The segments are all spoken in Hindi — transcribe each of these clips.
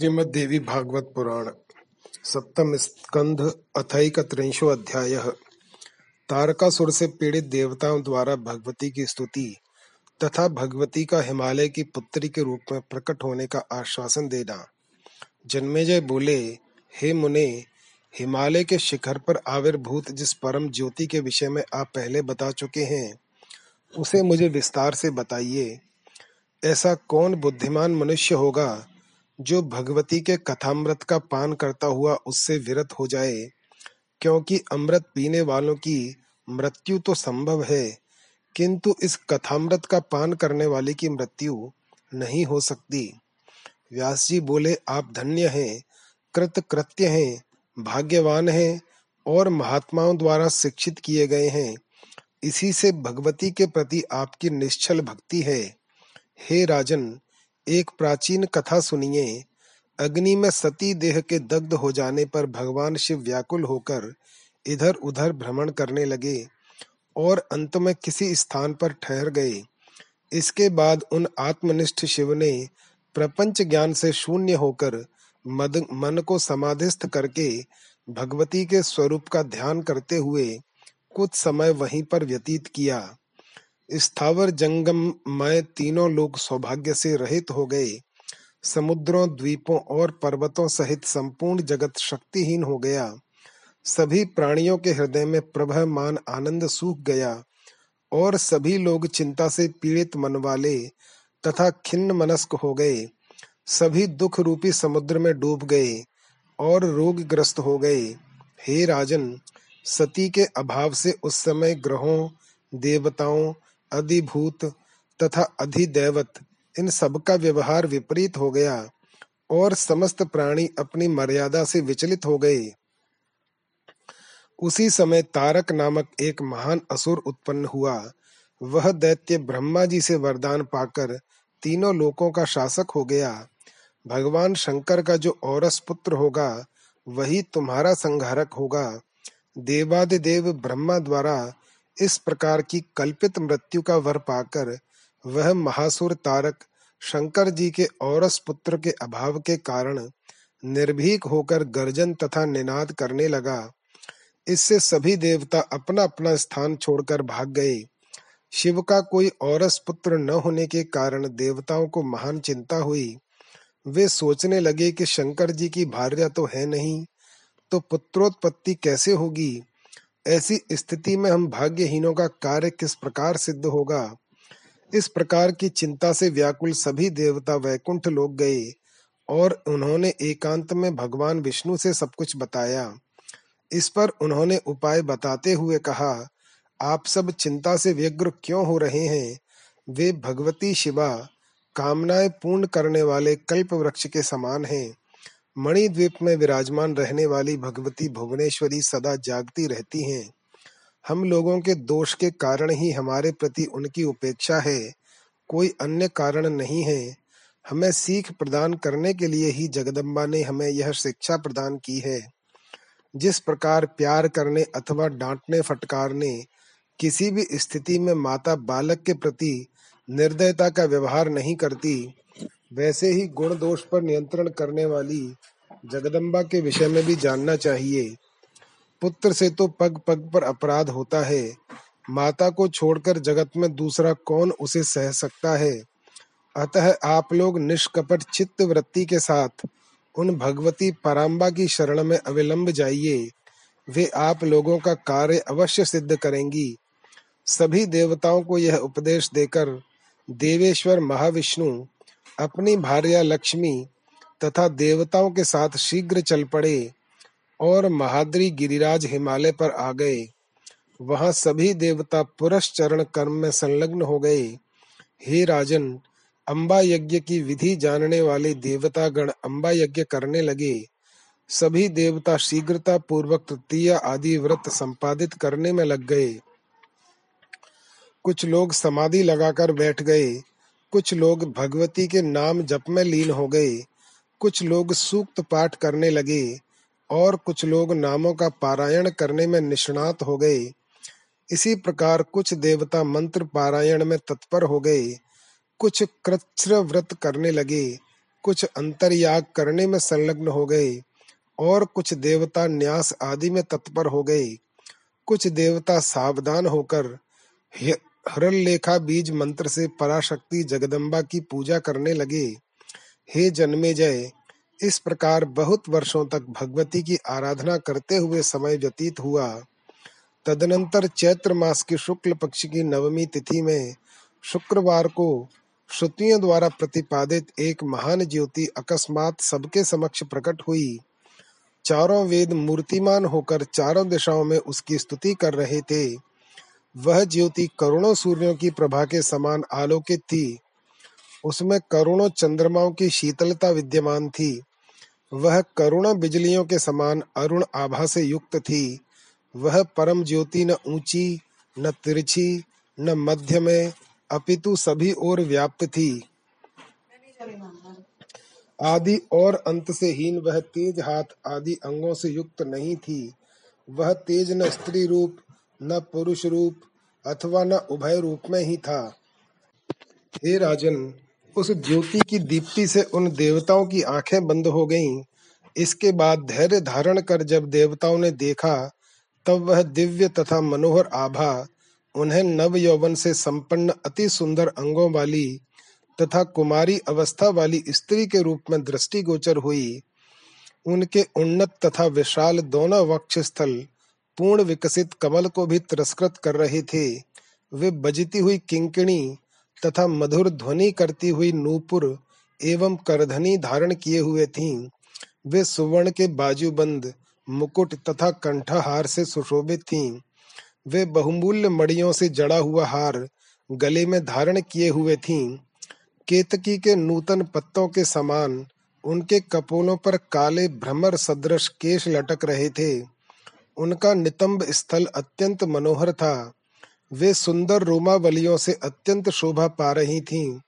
श्रीमद देवी भागवत पुराण, सप्तम स्कंध, अथैकत्रिंशो अध्याय। तारकासुर से पीड़ित देवताओं द्वारा भगवती की स्तुति तथा भगवती का हिमालय की पुत्री के रूप में प्रकट होने का आश्वासन देना। जन्मेजय बोले, हे मुने, हिमालय के शिखर पर आविर्भूत जिस परम ज्योति के विषय में आप पहले बता चुके हैं, उसे मुझे विस्तार से बताइए। ऐसा कौन बुद्धिमान मनुष्य होगा जो भगवती के कथामृत का पान करता हुआ उससे विरत हो जाए, क्योंकि अमृत पीने वालों की मृत्यु तो संभव है, किंतु इस कथामृत का पान करने वाले की मृत्यु नहीं हो सकती। व्यास जी बोले, आप धन्य हैं कृत कृत्य हैं, भाग्यवान हैं और महात्माओं द्वारा शिक्षित किए गए हैं। इसी से भगवती के प्रति आपकी निश्चल भक्ति है। हे राजन एक प्राचीन कथा सुनिए। अग्नि में सती देह के दग्ध हो जाने पर भगवान शिव व्याकुल होकर इधर उधर भ्रमण करने लगे और अंत में किसी स्थान पर ठहर गए। इसके बाद उन आत्मनिष्ठ शिव ने प्रपंच ज्ञान से शून्य होकर मद, मन को समाधिस्थ करके भगवती के स्वरूप का ध्यान करते हुए कुछ समय वहीं पर व्यतीत किया। स्थावर जंगम मय तीनों लोग सौभाग्य से रहित हो गए। समुद्रों, द्वीपों और पर्वतों सहित संपूर्ण जगत शक्तिहीन हो गया। सभी प्राणियों के हृदय में प्रभमान आनंद सूख गया और सभी लोग चिंता से पीड़ित मन वाले तथा खिन्न मनस्क हो गए। सभी दुख रूपी समुद्र में डूब गए और रोगग्रस्त हो गए। हे राजन, सती के अभाव से उस समय ग्रहों, देवताओं अधिभूत तथा अधिदैवत, इन सब का व्यवहार विपरीत हो गया और समस्त प्राणी अपनी मर्यादा से विचलित हो गए। उसी समय तारक नामक एक महान असुर उत्पन्न हुआ। वह दैत्य ब्रह्मा जी से वरदान पाकर तीनों लोकों का शासक हो गया। भगवान शंकर का जो औरस पुत्र होगा, वही तुम्हारा संहारक होगा। देवादिदेव ब्रह्मा द्वारा इस प्रकार की कल्पित मृत्यु का वर पाकर वह महासुर तारक शंकर जी के औरस पुत्र के अभाव के कारण निर्भीक होकर गर्जन तथा निनाद करने लगा। इससे सभी देवता अपना अपना स्थान छोड़कर भाग गए। शिव का कोई औरस पुत्र न होने के कारण देवताओं को महान चिंता हुई। वे सोचने लगे कि शंकर जी की भार्या तो है नहीं तो पुत्रोत्पत्ति कैसे होगी? ऐसी स्थिति में हम भाग्यहीनों का कार्य किस प्रकार सिद्ध होगा? इस प्रकार की चिंता से व्याकुल सभी देवता वैकुंठ लोग गए और उन्होंने एकांत में भगवान विष्णु से सब कुछ बताया। इस पर उन्होंने उपाय बताते हुए कहा, आप सब चिंता से व्यग्र क्यों हो रहे हैं? वे भगवती शिवा, कामनाएँ पूर्ण करने वाले कल्प वृक्ष के समान हैं। मणिद्वीप में विराजमान रहने वाली भगवती भुवनेश्वरी सदा जागती रहती हैं। हम लोगों के दोष के कारण ही हमारे प्रति उनकी उपेक्षा है। कोई अन्य कारण नहीं है। हमें सीख प्रदान करने के लिए ही जगदम्बा ने हमें यह शिक्षा प्रदान की है। जिस प्रकार प्यार करने अथवा डांटने फटकारने, किसी भी स्थिति में माता बालक के प्रति निर्दयता का व्यवहार नहीं करती वैसे ही गुण दोष पर नियंत्रण करने वाली जगदम्बा के विषय में भी जानना चाहिए। पुत्र से तो पग पग पर अपराध होता है। माता को छोड़कर जगत में दूसरा कौन उसे सह सकता है? अतः आप लोग निष्कपट चित्त वृत्ति के साथ उन भगवती पराम्बा की शरण में अविलंब जाइए। वे आप लोगों का कार्य अवश्य सिद्ध करेंगी। सभी देवताओं को यह उपदेश देकर देवेश्वर महाविष्णु अपनी भार्या लक्ष्मी तथा देवताओं के साथ शीघ्र चल पड़े और महाद्री गिरिराज हिमालय पर आ गए। वहाँ सभी देवता पुरस्चरण कर्म में संलग्न हो गए। हे राजन, अम्बा यज्ञ की विधि जानने वाले देवता गण अम्बा यज्ञ करने लगे। सभी देवता शीघ्रता पूर्वक तृतीय आदि व्रत संपादित करने में लग गए। कुछ लोग समाधि लगाकर बैठ गए। कुछ लोग भगवती के नाम जप में लीन हो गए, कुछ लोग सूक्त पाठ करने लगे, और कुछ लोग नामों का पारायण करने में निष्णात हो गए। इसी प्रकार कुछ देवता मंत्र पारायण में तत्पर हो गए, कुछ कृच्छ्र व्रत करने लगे, कुछ अंतर्याग करने में संलग्न हो गए, और कुछ देवता न्यास आदि में तत्पर हो गए। कुछ देवता सावधान होकर हरल लेखा बीज मंत्र से पराशक्ति जगदम्बा की पूजा करने लगे। हे जन्मे जय इस प्रकार बहुत वर्षों तक भगवती की आराधना करते हुए समय व्यतीत हुआ। तदनंतर चैत्र मास की शुक्ल पक्ष की नवमी तिथि में शुक्रवार को श्रुतियों द्वारा प्रतिपादित एक महान ज्योति अकस्मात सबके समक्ष प्रकट हुई। चारों वेद मूर्तिमान होकर चारों दिशाओं में उसकी स्तुति कर रहे थे। वह ज्योति करोड़ों सूर्यों की प्रभा के समान आलोकित थी। उसमें करोड़ों चंद्रमाओं की शीतलता विद्यमान थी। वह करुण बिजलियों के समान अरुण आभा से युक्त थी। वह परम ज्योति न ऊँची, न तिरछी, न मध्य में अपितु सभी ओर व्याप्त थी। आदि और अंत से हीन वह तेज हाथ आदि अंगों से युक्त नहीं थी। वह तेज न स्त्री रूप न पुरुष रूप अथवा न उभय रूप में ही था हे राजन, उस ज्योति की दीप्ति से उन देवताओं की आँखें बंद हो गईं। इसके बाद धैर्य धारण कर जब देवताओं ने देखा, तब वह दिव्य तथा मनोहर आभा, उन्हें नव यौवन से संपन्न अति सुंदर अंगों वाली तथा कुमारी अवस्था वाली स्त्री के रूप में दृष्टि गोचर हुई उनके उन्नत तथा विशाल दोनों वक्ष स्थल पूर्ण विकसित कमल को भी तिरस्कृत कर रहे थे। वे बजती हुई किंकिणी तथा मधुर ध्वनि करती हुई नूपुर एवं करधनी धारण किए हुए थीं। वे सुवर्ण के बाजूबंद, मुकुट तथा कंठहार से सुशोभित थीं। वे बहुमूल्य मड़ियों से जड़ा हुआ हार गले में धारण किए हुए थीं। केतकी के नूतन पत्तों के समान उनके कपोलों पर काले भ्रमर सदृश केश लटक रहे थे। उनका नितंब स्थल अत्यंत मनोहर था वे सुंदर रोमावलियों से अत्यंत शोभा पा रही थीं।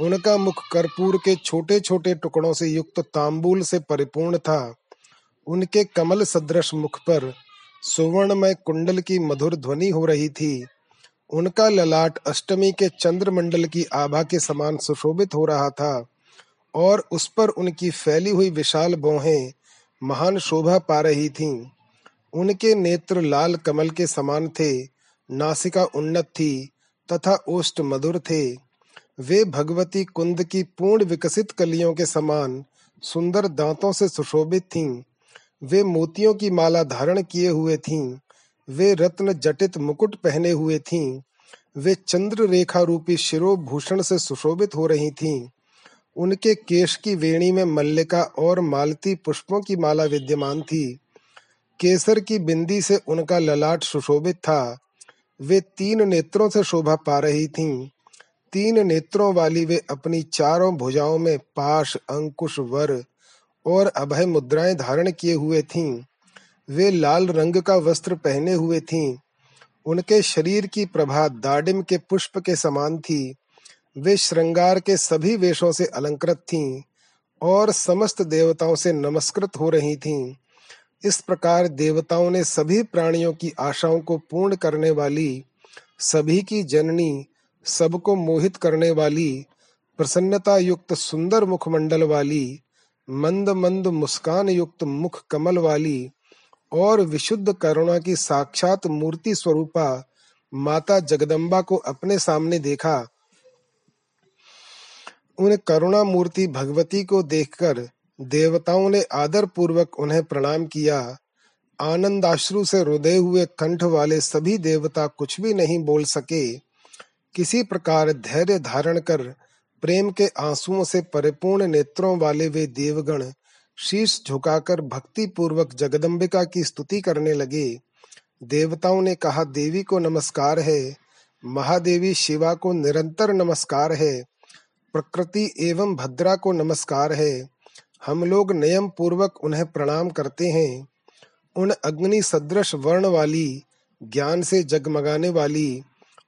उनका मुख कर्पूर के छोटे छोटे टुकड़ों से युक्त तांबूल से परिपूर्ण था उनके कमल सदृश मुख पर सुवर्णमय कुंडल की मधुर ध्वनि हो रही थी उनका ललाट अष्टमी के चंद्रमंडल की आभा के समान सुशोभित हो रहा था और उस पर उनकी फैली हुई विशाल बोहें महान शोभा पा रही थीं। उनके नेत्र लाल कमल के समान थे, नासिका उन्नत थी तथा ओष्ट मधुर थे। वे भगवती कुंद की पूर्ण विकसित कलियों के समान सुंदर दांतों से सुशोभित थीं। वे मोतियों की माला धारण किए हुए थीं। वे रत्न जटित मुकुट पहने हुए थीं। वे चंद्र रेखा रूपी शिरोभूषण से सुशोभित हो रही थीं। उनके केश की वेणी में मल्लिका और मालती पुष्पों की माला विद्यमान थी। केसर की बिंदी से उनका ललाट सुशोभित था। वे तीन नेत्रों से शोभा पा रही थीं। तीन नेत्रों वाली वे अपनी चारों भुजाओं में पाश, अंकुश, वर और अभय मुद्राएँ धारण किए हुए थीं। वे लाल रंग का वस्त्र पहने हुए थीं। उनके शरीर की प्रभा दाडिम के पुष्प के समान थी। वे श्रृंगार के सभी वेशों से अलंकृत थीं और समस्त देवताओं से नमस्कृत हो रही थीं। इस प्रकार देवताओं ने सभी प्राणियों की आशाओं को पूर्ण करने वाली, सभी की जननी, सबको मोहित करने वाली प्रसन्नता युक्त सुंदर मुखमंडल वाली मंद मंद मुस्कान युक्त मुख कमल वाली और विशुद्ध करुणा की साक्षात मूर्ति स्वरूपा माता जगदम्बा को अपने सामने देखा। उन करुणा मूर्ति भगवती को देखकर देवताओं ने आदर पूर्वक उन्हें प्रणाम किया। आनंदाश्रु से रुदे हुए कंठ वाले सभी देवता कुछ भी नहीं बोल सके। किसी प्रकार धैर्य धारण कर प्रेम के आंसुओं से परिपूर्ण नेत्रों वाले वे देवगण शीश झुकाकर भक्ति पूर्वक जगदम्बिका की स्तुति करने लगे। देवताओं ने कहा, देवी को नमस्कार है। महादेवी शिवा को निरंतर नमस्कार है। प्रकृति एवं भद्रा को नमस्कार है। हम लोग नियम पूर्वक उन्हें प्रणाम करते हैं। उन अग्नि सदृश वर्ण वाली, ज्ञान से जगमगाने वाली,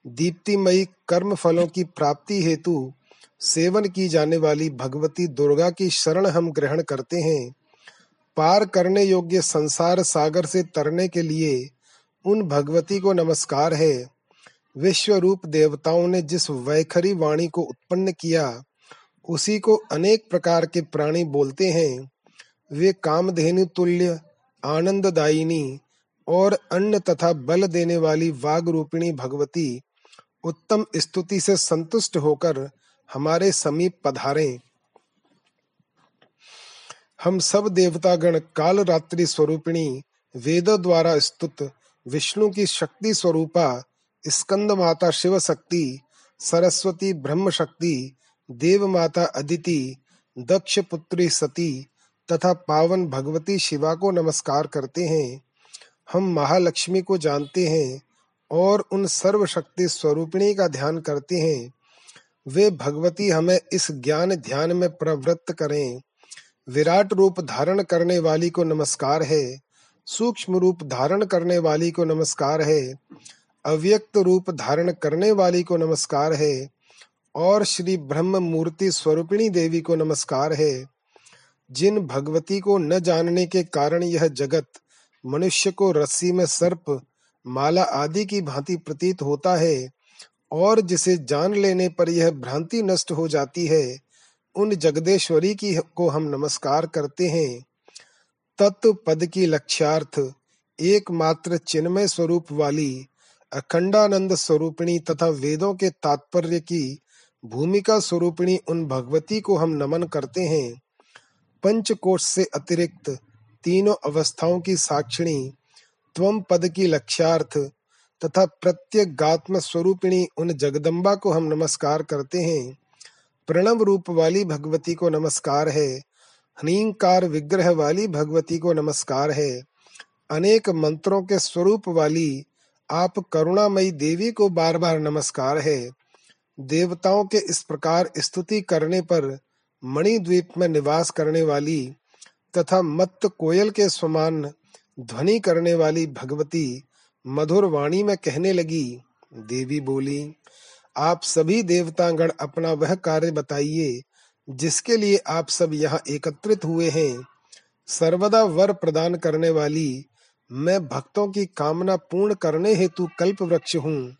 दीप्तिमयी कर्म फलों की प्राप्ति हेतु सेवन की जाने वाली भगवती दुर्गा की शरण हम ग्रहण करते हैं। पार करने योग्य संसार सागर से तरने के लिए उन भगवती को नमस्कार है। विश्व रूप देवताओं ने जिस वैखरी वाणी को उत्पन्न किया उसी को अनेक प्रकार के प्राणी बोलते हैं। वे कामधेनु तुल्य, आनंददायिनी और अन्न तथा बल देने वाली वाग रूपिणी भगवती उत्तम स्तुति से संतुष्ट होकर हमारे समीप पधारें। हम सब देवतागण काल रात्रि स्वरूपिणी वेद द्वारा स्तुत विष्णु की शक्ति स्वरूपा स्कंद माता शिव शक्ति सरस्वती ब्रह्म शक्ति देव माता अदिति दक्ष पुत्री सती तथा पावन भगवती शिवा को नमस्कार करते हैं। हम महालक्ष्मी को जानते हैं और उन सर्वशक्ति स्वरूपिणी का ध्यान करते हैं। वे भगवती हमें इस ज्ञान ध्यान में प्रवृत्त करें। विराट रूप धारण करने वाली को नमस्कार है। सूक्ष्म रूप धारण करने वाली को नमस्कार है। अव्यक्त रूप धारण करने वाली को नमस्कार है। और श्री ब्रह्म मूर्ति स्वरूपिणी देवी को नमस्कार है। जिन भगवती को न जानने के कारण यह जगत, मनुष्य को रस्सी में सर्प, माला आदि की भांति प्रतीत होता है और जिसे जान लेने पर यह भ्रांति नष्ट हो जाती है, उन जगदेश्वरी की को हम नमस्कार करते हैं। तत्व पद की लक्ष्यार्थ, एकमात्र चिन्मय स्वरूप वाली, अखंडानंद स्वरूपिणी तथा वेदों के तात्पर्य की भूमिका स्वरूपिणी उन भगवती को हम नमन करते हैं। पंचकोश से अतिरिक्त तीनों अवस्थाओं की साक्षिणी त्वम पद की लक्ष्यार्थ तथा प्रत्यगात्म स्वरूपिणी उन जगदम्बा को हम नमस्कार करते हैं। प्रणव रूप वाली भगवती को नमस्कार है। हनीकार विग्रह वाली भगवती को नमस्कार है। अनेक मंत्रों के स्वरूप वाली आप करुणामयी देवी को बार बार नमस्कार है। देवताओं के इस प्रकार स्तुति करने पर मणिद्वीप में निवास करने वाली तथा मत्त कोयल के समान ध्वनि करने वाली भगवती मधुर वाणी में कहने लगी, देवी बोली, आप सभी देवतागण अपना वह कार्य बताइए, जिसके लिए आप सब यहाँ एकत्रित हुए हैं। सर्वदा वर प्रदान करने वाली मैं भक्तों की कामना पूर्ण करने हेतु कल्प वृक्ष हूँ।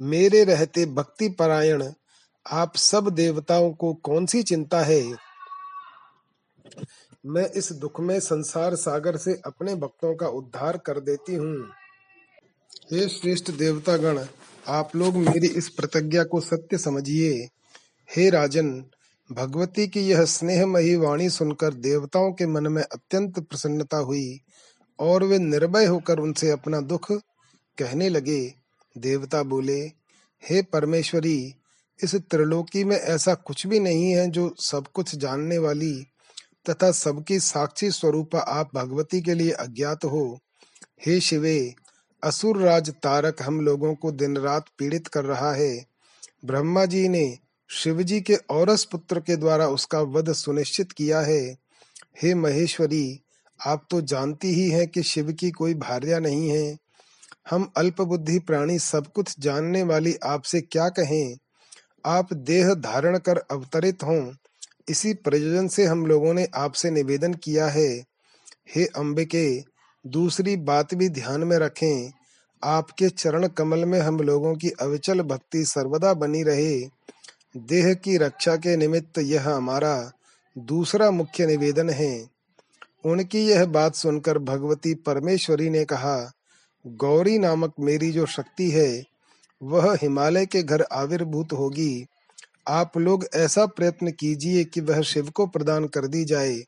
मेरे रहते भक्ति परायण, आप सब देवताओं को कौन सी चिंता है? मैं इस दुख में संसार सागर से अपने भक्तों का उद्धार कर देती हूँ। हे श्रेष्ठ देवतागण, आप लोग मेरी इस प्रतिज्ञा को सत्य समझिए। हे राजन, भगवती की यह स्नेहमयी वाणी सुनकर देवताओं के मन में अत्यंत प्रसन्नता हुई और वे निर्भय होकर उनसे अपना दुख कहने लगे। देवता बोले, हे परमेश्वरी, इस त्रिलोकी में ऐसा कुछ भी नहीं है जो सब कुछ जानने वाली तथा सबकी साक्षी स्वरूप आप भगवती के लिए अज्ञात हो। हे शिवे, असुर राज तारक हम लोगों को दिन रात पीड़ित कर रहा है। ब्रह्मा जी ने शिव जी के औरस पुत्र के द्वारा उसका वध सुनिश्चित किया है। हे महेश्वरी, आप तो जानती ही हैं कि शिव की कोई भार्या नहीं है। हम अल्प बुद्धि प्राणी सब कुछ जानने वाली आपसे क्या कहें? आप देह धारण कर अवतरित हों। इसी प्रयोजन से हम लोगों ने आपसे निवेदन किया है। हे अम्बिके दूसरी बात भी ध्यान में रखें। आपके चरण कमल में हम लोगों की अविचल भक्ति सर्वदा बनी रहे। देह की रक्षा के निमित्त यह हमारा दूसरा मुख्य निवेदन है। उनकी यह बात सुनकर भगवती परमेश्वरी ने कहा गौरी नामक मेरी जो शक्ति है, वह हिमालय के घर आविर्भूत होगी। आप लोग ऐसा प्रयत्न कीजिए कि वह शिव को प्रदान कर दी जाए।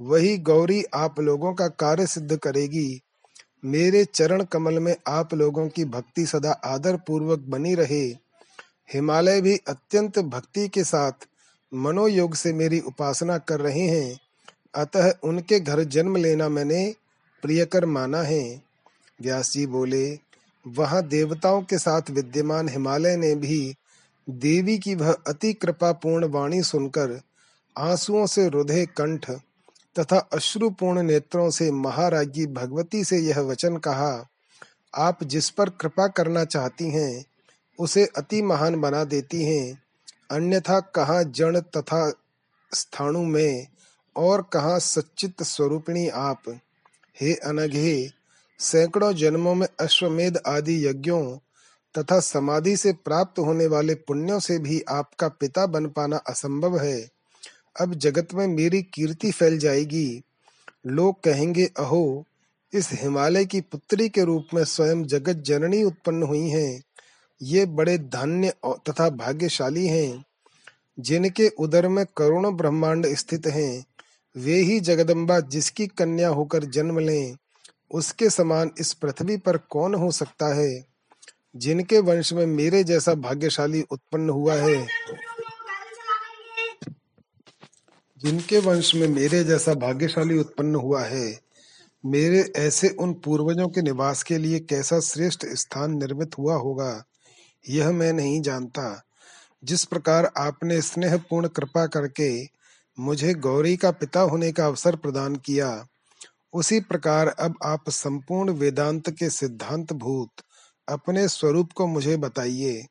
वही गौरी आप लोगों का कार्य सिद्ध करेगी। मेरे चरण कमल में आप लोगों की भक्ति सदा आदर पूर्वक बनी रहे। हिमालय भी अत्यंत भक्ति के साथ मनोयोग से मेरी उपासना कर रहे हैं। अतः उनके घर जन्म लेना मैंने प्रियकर माना है। व्यास जी बोले, वहाँ देवताओं के साथ विद्यमान हिमालय ने भी देवी की वह अति कृपा पूर्ण वाणी सुनकर आंसुओं से रुधे कंठ तथा अश्रुपूर्ण नेत्रों से महाराजी भगवती से यह वचन कहा, आप जिस पर कृपा करना चाहती हैं, उसे अति महान बना देती हैं। अन्यथा कहाँ जड़ तथा स्थाणु में और कहाँ सच्चित स्वरूपिणी आप? हे अनघे सैकड़ों जन्मों में अश्वमेध आदि यज्ञों तथा समाधि से प्राप्त होने वाले पुण्यों से भी आपका पिता बन पाना असंभव है। अब जगत में मेरी कीर्ति फैल जाएगी। लोग कहेंगे, अहो, इस हिमालय की पुत्री के रूप में स्वयं जगत जननी उत्पन्न हुई हैं। ये बड़े धन्य तथा भाग्यशाली हैं। जिनके उदर में करोड़ों ब्रह्मांड स्थित हैं, वे ही जगदम्बा जिसकी कन्या होकर जन्म लें। उसके समान इस पृथ्वी पर कौन हो सकता है, जिनके वंश में मेरे जैसा भाग्यशाली उत्पन्न हुआ है? जिनके वंश में मेरे जैसा भाग्यशाली उत्पन्न हुआ है, मेरे ऐसे उन पूर्वजों के निवास के लिए कैसा श्रेष्ठ स्थान निर्मित हुआ होगा, यह मैं नहीं जानता। जिस प्रकार आपने स्नेहपूर्ण कृपा करके मुझे गौरी का पिता होने का अवसर प्रदान किया उसी प्रकार अब आप संपूर्ण वेदांत के सिद्धांत भूत अपने स्वरूप को मुझे बताइए।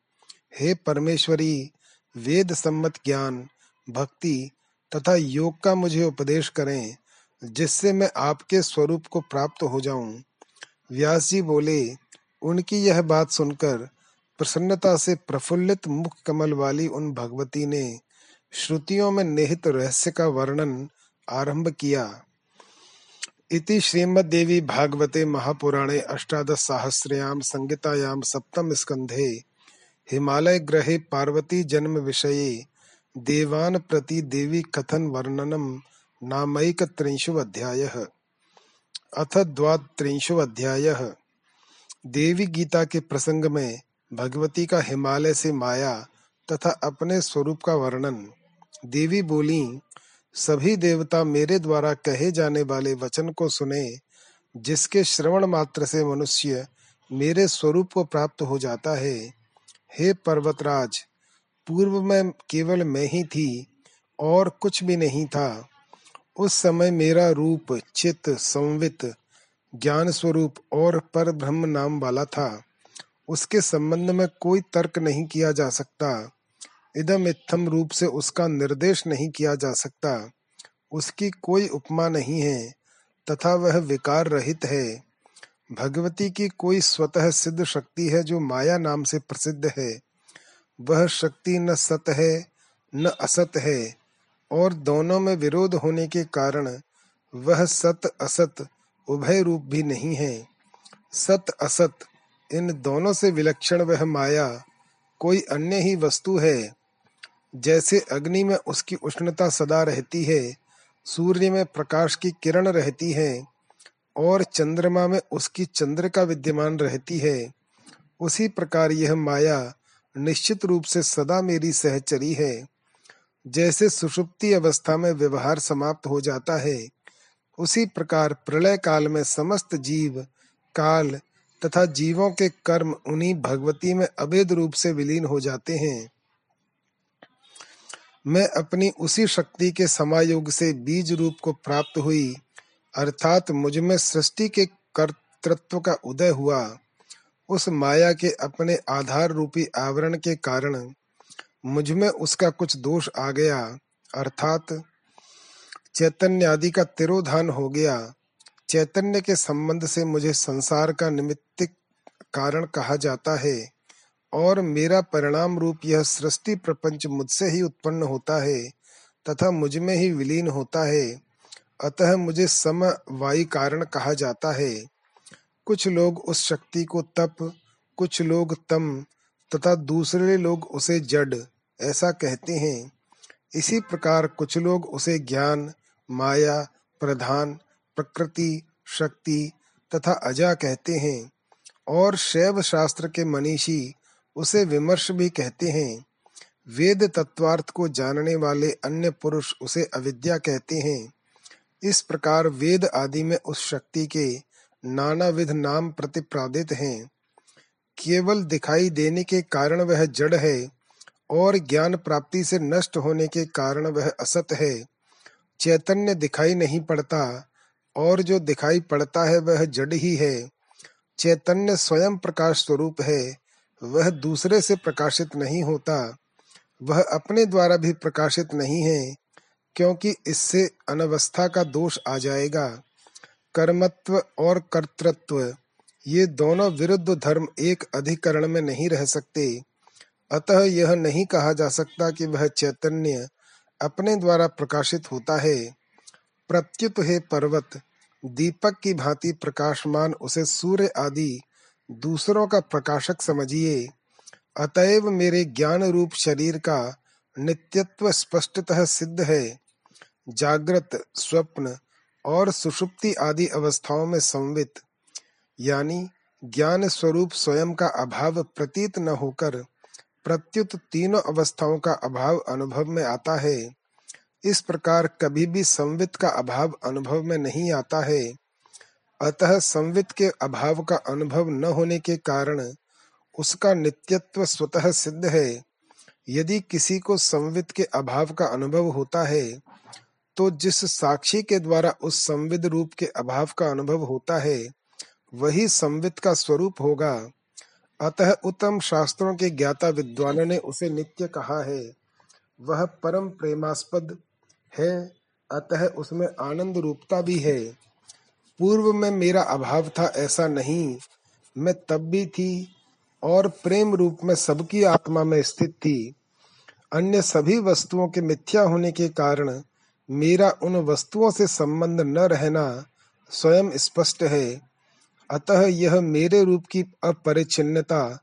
हे परमेश्वरी, वेद सम्मत ज्ञान, भक्ति तथा योग का मुझे उपदेश करें, जिससे मैं आपके स्वरूप को प्राप्त हो जाऊँ। व्यास जी बोले, उनकी यह बात सुनकर प्रसन्नता से प्रफुल्लित मुख कमल वाली उन भगवती ने श्रुतियों में निहित रहस्य का वर्णन आरंभ किया। इति श्रीमद्देवी भागवते महापुराणे अष्टादश सहस्रयाम संगीतायाम सप्तम स्कंधे हिमालय ग्रहे पार्वती जन्म विषये देवान प्रति देवी कथन वर्णनम नामैक त्रिंशु अध्याय। अथ द्वात्रिंशु अध्याय। देवी गीता के प्रसंग में भगवती का हिमालय से माया तथा अपने स्वरूप का वर्णन। देवी बोली सभी देवता मेरे द्वारा कहे जाने वाले वचन को सुने, जिसके श्रवण मात्र से मनुष्य मेरे स्वरूप को प्राप्त हो जाता है। हे पर्वतराज, पूर्व में केवल मैं ही थी और कुछ भी नहीं था। उस समय मेरा रूप चित संवित ज्ञान स्वरूप और पर ब्रह्म नाम वाला था। उसके संबंध में कोई तर्क नहीं किया जा सकता। इदम इत्थम रूप से उसका निर्देश नहीं किया जा सकता। उसकी कोई उपमा नहीं है, तथा वह विकार रहित है। भगवती की कोई स्वतः सिद्ध शक्ति है जो माया नाम से प्रसिद्ध है। वह शक्ति न सत है, न असत है, और दोनों में विरोध होने के कारण वह सत असत, उभय रूप भी नहीं है। सत असत, इन दोनों से विलक्षण वह माया, कोई अन्य ही वस्तु है। जैसे अग्नि में उसकी उष्णता सदा रहती है, सूर्य में प्रकाश की किरण रहती है, और चंद्रमा में उसकी चंद्र का विद्यमान रहती है, उसी प्रकार यह माया निश्चित रूप से सदा मेरी सहचरी है। जैसे सुषुप्ति अवस्था में व्यवहार समाप्त हो जाता है, उसी प्रकार प्रलय काल में समस्त जीव, काल तथा जीवों के कर्म उन्हीं भगवती में अभेद रूप से विलीन हो जाते हैं। मैं अपनी उसी शक्ति के समायोग से बीज रूप को प्राप्त हुई, अर्थात मुझमें सृष्टि के कर्तृत्व का उदय हुआ। उस माया के अपने आधार रूपी आवरण के कारण मुझमें उसका कुछ दोष आ गया, अर्थात चैतन्य आदि का तिरोधान हो गया। चैतन्य के संबंध से मुझे संसार का निमित्तिक कारण कहा जाता है। और मेरा परिणाम रूप यह सृष्टि प्रपंच मुझसे ही उत्पन्न होता है, तथा मुझमें ही विलीन होता है। अतः मुझे सम वायु कारण कहा जाता है। कुछ लोग उस शक्ति को तप, कुछ लोग तम, तथा दूसरे लोग उसे जड, ऐसा कहते हैं। इसी प्रकार कुछ लोग उसे ज्ञान, माया, प्रधान, प्रकृति, शक्ति तथा अजा कहते हैं। और शैव शास्त्र के मनीषी उसे विमर्श भी कहते हैं। वेद तत्वार्थ को जानने वाले अन्य पुरुष उसे अविद्या कहते हैं। इस प्रकार वेद आदि में उस शक्ति के नानाविध नाम प्रतिपादित हैं। केवल दिखाई देने के कारण वह जड़ है और ज्ञान प्राप्ति से नष्ट होने के कारण वह असत है। चैतन्य दिखाई नहीं पड़ता और जो दिखाई पड़ता है वह जड़ ही है। चैतन्य स्वयं प्रकाश स्वरूप है वह दूसरे से प्रकाशित नहीं होता, वह अपने द्वारा भी प्रकाशित नहीं है, क्योंकि इससे अनवस्था का दोष आ जाएगा। कर्मत्व और कर्तृत्व, ये दोनों विरुद्ध धर्म एक अधिकरण में नहीं रह सकते। अतः यह नहीं कहा जा सकता कि वह चैतन्य अपने द्वारा प्रकाशित होता है। प्रत्युत है पर्वत, दीपक की भांति प्रकाशमान उसे सूर्य आदि दूसरों का प्रकाशक समझिए। अतएव मेरे ज्ञान रूप शरीर का नित्यत्व स्पष्टतः सिद्ध है। जागृत, स्वप्न और सुषुप्ति आदि अवस्थाओं में संवित, यानी ज्ञान स्वरूप स्वयं का अभाव प्रतीत न होकर प्रत्युत तीनों अवस्थाओं का अभाव अनुभव में आता है। इस प्रकार कभी भी संवित का अभाव अनुभव में नहीं आता है। अतः संवित के अभाव का अनुभव न होने के कारण उसका नित्यत्व स्वतः सिद्ध है। यदि किसी को संवित के अभाव का अनुभव होता है तो जिस साक्षी के द्वारा उस संविद रूप के अभाव का अनुभव होता है, वही संवित का स्वरूप होगा। अतः उत्तम शास्त्रों के ज्ञाता विद्वानों ने उसे नित्य कहा है। वह परम प्रेमास्पद है, अतः उसमें आनंद रूपता भी है। पूर्व में मेरा अभाव था, ऐसा नहीं। मैं तब भी थी और प्रेम रूप में सबकी आत्मा में स्थित थी। अन्य सभी वस्तुओं के मिथ्या होने के कारण मेरा उन वस्तुओं से संबंध न रहना स्वयं स्पष्ट है। अतः यह मेरे रूप की अपरिचिन्नता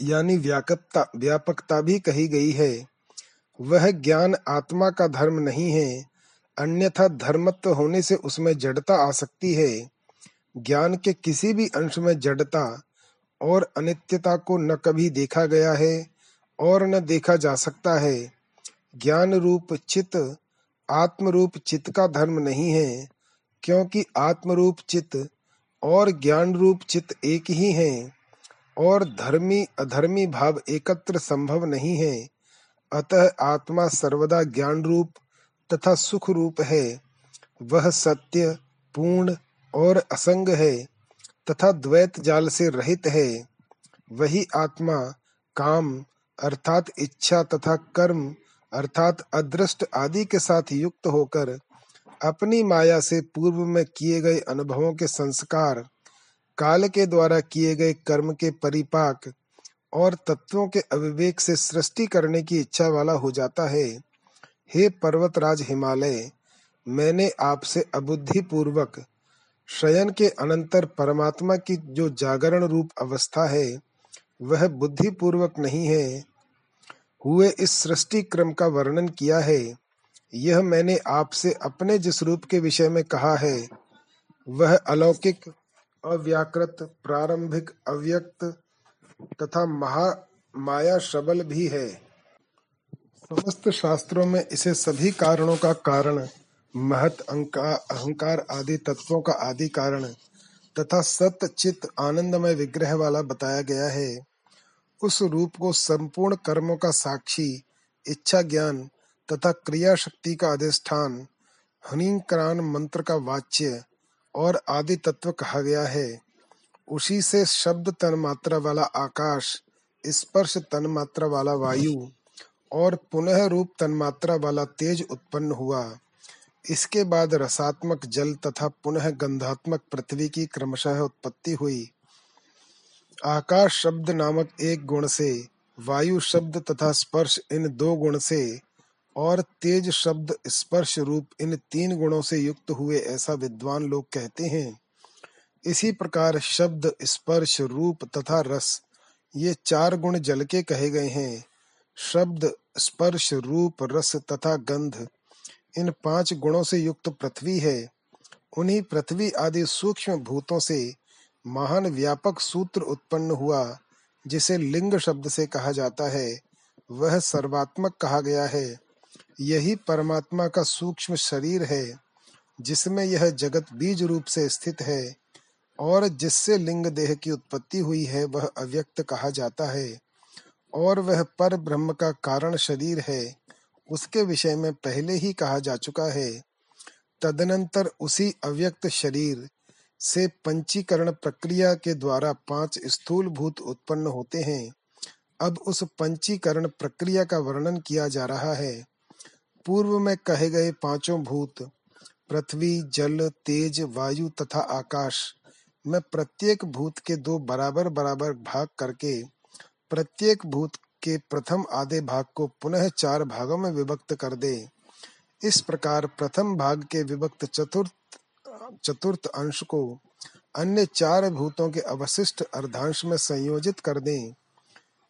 यानी व्यापकता व्यापकता भी कही गई है। वह ज्ञान आत्मा का धर्म नहीं है। अन्यथा धर्मत्व होने से उसमें जड़ता आ सकती है। ज्ञान के किसी भी अंश में जड़ता और अनित्यता को न कभी देखा गया है और न देखा जा सकता है। ज्ञान रूप चित आत्म रूप चित्त का धर्म नहीं है, क्योंकि आत्म रूप चित्त और ज्ञान रूप चित्त एक ही है और धर्मी, अधर्मी भाव एकत्र संभव नहीं है। अतः आत्मा सर्वदा ज्ञान रूप तथा सुख रूप है। वह सत्य, पूर्ण और असंग है तथा द्वैत जाल से रहित है। वही आत्मा, काम अर्थात इच्छा तथा कर्म अर्थात अदृष्ट आदि के साथ युक्त होकर अपनी माया से पूर्व में किए गए अनुभवों के संस्कार, काल के द्वारा किए गए कर्म के परिपाक और तत्वों के अविवेक से सृष्टि करने की इच्छा वाला हो जाता है। हे पर्वतराज हिमालय, मैंने आपसे अबुद्धि पूर्वक शयन के अनंतर परमात्मा की जो जागरण रूप अवस्था है, वह बुद्धि पूर्वक नहीं है। हुए इस सृष्टि क्रम का वर्णन किया है। यह मैंने आपसे अपने जिस रूप के विषय में कहा है, वह अलौकिक, अव्याकृत, प्रारंभिक, अव्यक्त तथा महा माया शबल भी है। समस्त शास्त्रों में इसे सभी कारणों का कारण, महत अहंकार आदि तत्वों का आदि कारण तथा सत्य चित, आनंदमय विग्रह वाला बताया गया है। उस रूप को संपूर्ण कर्मों का साक्षी, इच्छा ज्ञान तथा क्रिया शक्ति का अधिष्ठान, हनिक्रान मंत्र का वाच्य और आदि तत्व कहा गया है। उसी से शब्द तन मात्रा वाला आकाश, स्पर्श तन मात्रा वाला वायु और पुनः रूप तन्मात्रा वाला तेज उत्पन्न हुआ। इसके बाद रसात्मक जल तथा पुनः गंधात्मक पृथ्वी की क्रमशः उत्पत्ति हुई। आकाश शब्द नामक एक गुण से, वायु शब्द तथा स्पर्श इन दो गुण से, और तेज शब्द स्पर्श रूप इन तीन गुणों से युक्त हुए ऐसा विद्वान लोग कहते हैं। इसी प्रकार शब्द, स्पर्श, रूप तथा रस, ये चार गुण जल के कहे गए हैं। शब्द, स्पर्श, रूप, रस तथा गंध, इन पाँच गुणों से युक्त पृथ्वी है। उन्हीं पृथ्वी आदि सूक्ष्म भूतों से महान व्यापक सूत्र उत्पन्न हुआ, जिसे लिंग शब्द से कहा जाता है। वह सर्वात्मक कहा गया है। यही परमात्मा का सूक्ष्म शरीर है, जिसमें यह जगत बीज रूप से स्थित है, और जिससे लिंग देह की उत्पत्ति हुई है, वह अव्यक्त कहा जाता है। और वह पर ब्रह्म का कारण शरीर है, उसके विषय में पहले ही कहा जा चुका है। तदनंतर उसी अव्यक्त शरीर से पंचीकरण प्रक्रिया के द्वारा पाँच स्थूल भूत उत्पन्न होते हैं। अब उस पंचीकरण प्रक्रिया का वर्णन किया जा रहा है। पूर्व में कहे गए पाँचों भूत, पृथ्वी, जल, तेज, वायु तथा आकाश, में प्रत्येक भूत के दो बराबर बराबर भाग करके प्रत्येक भूत के प्रथम आधे भाग को पुनः चार भागों में विभक्त कर दे। इस प्रकार प्रथम भाग के विभक्त चतुर्थ चतुर्थ अंश को अन्य चार भूतों के अवशिष्ट अर्धांश में संयोजित कर दें।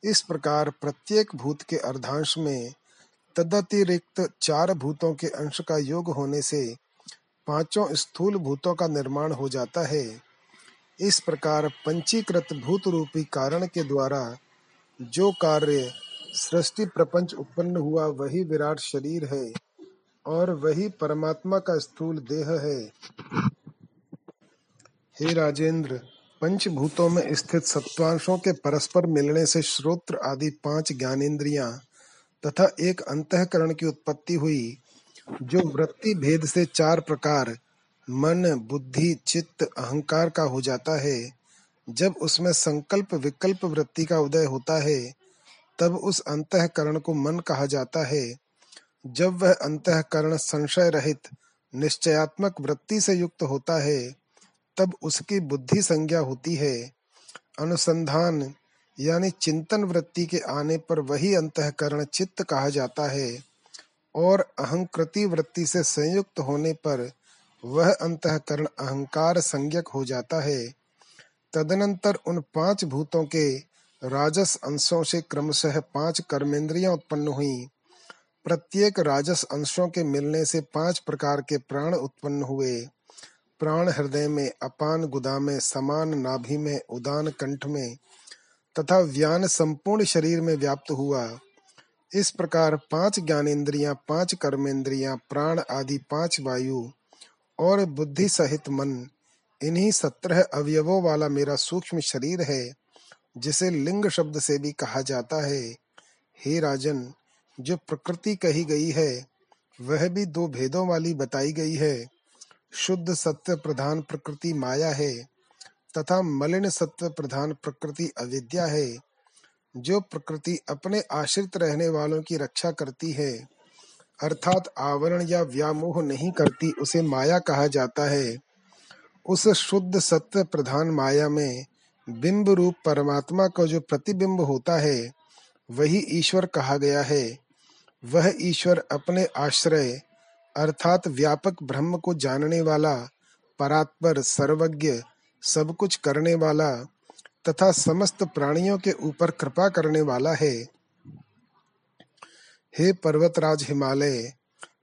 इस प्रकार प्रत्येक भूत के अर्धांश में तदतिरिक्त चार भूतों के अंश का योग होने से पाँचों स्थूल भूतों का निर्माण हो जाता है। इस प्रकार पंचीकृत भूत रूपी कारण के द्वारा जो कार्य सृष्टि प्रपंच उत्पन्न हुआ, वही विराट शरीर है और वही परमात्मा का स्थूल देह है। हे राजेंद्र, पंचभूतों में स्थित सत्वांशों के परस्पर मिलने से श्रोत्र आदि पाँच ज्ञानेन्द्रियाँ तथा एक अंतकरण की उत्पत्ति हुई, जो वृत्ति भेद से चार प्रकार, मन, बुद्धि, चित्त, अहंकार का हो जाता है। जब उसमें संकल्प विकल्प वृत्ति का उदय होता है, तब उस अंतकरण को मन कहा जाता है। जब वह अंतकरण संशय रहित, निश्चयात्मक वृत्ति से युक्त होता है, तब उसकी बुद्धि संज्ञा होती है। अनुसंधान, यानी चिंतन वृत्ति के आने पर वही अंतकरण चित्त कहा जाता है, और अहंकृति वृत्ति से संयुक्त होने पर वह अंतकरण अहंकार संज्ञक हो जाता है। तदनंतर उन पाँच भूतों के राजस अंशों से क्रमशः पाँच कर्मेंद्रियाँ उत्पन्न हुई। प्रत्येक राजस अंशों के मिलने से पाँच प्रकार के प्राण उत्पन्न हुए। प्राण हृदय में अपान गुदा में, समान नाभि में, उदान कंठ में तथा व्यान संपूर्ण शरीर में व्याप्त हुआ। इस प्रकार पाँच ज्ञानेन्द्रियाँ पाँच कर्मेंद्रियाँ, प्राण आदि पाँच वायु और बुद्धि सहित मन इन्हीं सत्रह अवयवों वाला मेरा सूक्ष्म शरीर है, जिसे लिंग शब्द से भी कहा जाता है। हे राजन, जो प्रकृति कही गई है, वह भी दो भेदों वाली बताई गई है। शुद्ध सत्य प्रधान प्रकृति माया है, तथा मलिन सत्व प्रधान प्रकृति अविद्या है। जो प्रकृति अपने आश्रित रहने वालों की रक्षा करती है, अर्थात आवरण या व्यामोह नहीं करती, उसे माया कहा जाता है। उस शुद्ध सत्य प्रधान माया में बिंब रूप परमात्मा का जो प्रतिबिंब होता है, वही ईश्वर कहा गया है। वह ईश्वर अपने आश्रय, अर्थात व्यापक ब्रह्म को जानने वाला, परात्पर, सर्वज्ञ, सब कुछ करने वाला तथा समस्त प्राणियों के ऊपर कृपा करने वाला है। हे पर्वतराज हिमालय,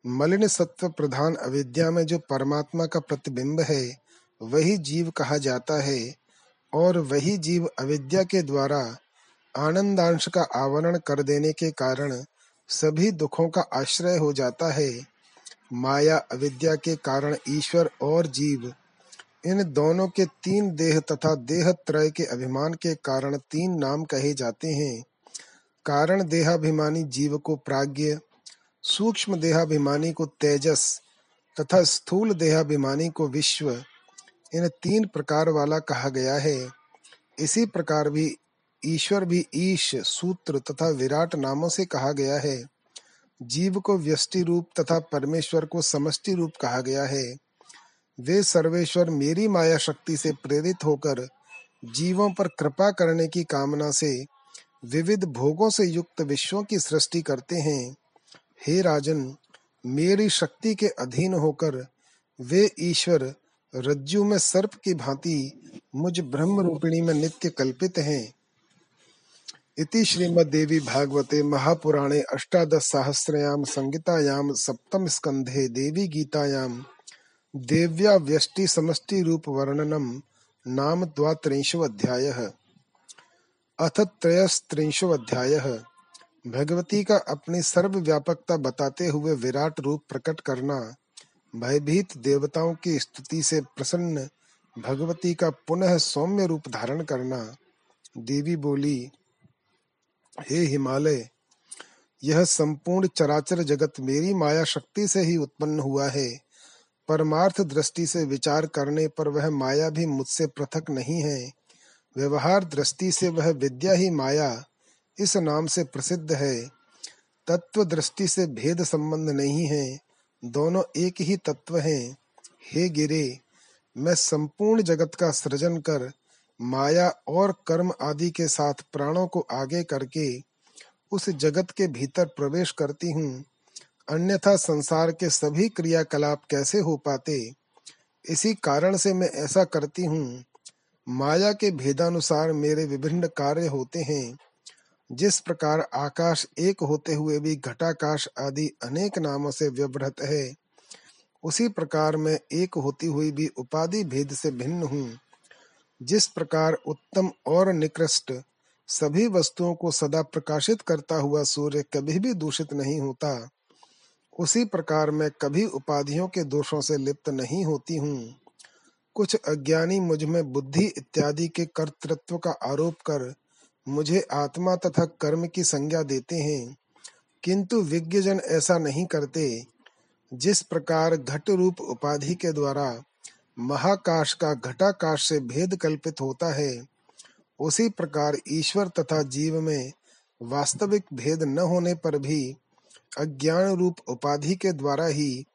मलिन सत्व प्रधान अविद्या में जो परमात्मा का प्रतिबिंब है वही जीव कहा जाता है और वही जीव अविद्या के द्वारा आनंदांश का आवरण कर देने के कारण सभी दुखों का आश्रय हो जाता है। माया अविद्या के कारण ईश्वर और जीव, इन दोनों के तीन देह तथा देह त्रय के अभिमान के कारण तीन नाम कहे जाते हैं। कारण देहाभिमानी जीव को प्राज्ञ, सूक्ष्म देहाभिमानी को तेजस तथा स्थूल देहाभिमानी को विश्व इन तीन प्रकार वाला कहा गया है। इसी प्रकार भी ईश्वर भी ईश, सूत्र तथा विराट नामों से कहा गया है। जीव को व्यष्टि रूप तथा परमेश्वर को समष्टि रूप कहा गया है। वे सर्वेश्वर मेरी माया शक्ति से प्रेरित होकर जीवों पर कृपा करने की कामना से विविध भोगों से युक्त विश्वों की सृष्टि करते हैं। हे राजन, मेरी शक्ति के अधीन होकर वे ईश्वर रज्जु में सर्प की भांति मुझ ब्रह्म रूपिणी में नित्य कल्पित हैं। इति श्रीमद्देवी भागवते महापुराणे अष्टादश सहस्रयाम संगीतायाम सप्तम स्कंधे देवी गीतायाम देव्या व्यष्टि समष्टि रूप वर्णनम नाम द्वात्रिंशो अध्यायः। अथ त्रयस्त्रिंशो अध्याय। भगवती का अपनी सर्वव्यापकता बताते हुए विराट रूप प्रकट करना भयभीत देवताओं की स्तुति से प्रसन्न भगवती का पुनः सौम्य रूप धारण करना। देवी बोली, हे हिमालय, यह संपूर्ण चराचर जगत मेरी माया शक्ति से ही उत्पन्न हुआ है। परमार्थ दृष्टि से विचार करने पर वह माया भी मुझसे पृथक नहीं है। व्यवहार दृष्टि से वह विद्या ही माया, इस नाम से प्रसिद्ध है। तत्व दृष्टि से भेद संबंध नहीं है। दोनों एक ही तत्व हैं। हे गिरे, मैं संपूर्ण जगत का सृजन कर, माया और कर्म आदि के साथ प्राणों को आगे करके उस जगत के भीतर प्रवेश करती हूँ। अन्यथा संसार के सभी क्रियाकलाप कैसे हो पाते? इसी कारण से मैं ऐसा करती हूँ। माया के भेदानुसार मेरे विभिन्न कार्य होते हैं। जिस प्रकार आकाश एक होते हुए भी घटाकाश आदि अनेक नामों से व्यवहृत है, उसी प्रकार मैं एक होती हुई भी उपाधि भेद से भिन्न हूँ। जिस प्रकार उत्तम और निकृष्ट सभी वस्तुओं को सदा प्रकाशित करता हुआ सूर्य कभी भी दूषित नहीं होता, उसी प्रकार मैं कभी उपाधियों के दोषों से लिप्त नहीं होती हूँ। कुछ अज्ञानी मुझमें बुद्धि इत्यादि के कर्तृत्व का आरोप कर मुझे आत्मा तथा कर्म की संज्ञा देते हैं, किंतु विज्ञजन ऐसा नहीं करते, जिस प्रकार घट रूप उपाधि के द्वारा महाकाश का घटाकाश से भेद कल्पित होता है, उसी प्रकार ईश्वर तथा जीव में वास्तविक भेद न होने पर भी अज्ञान रूप उपाधि के द्वारा ही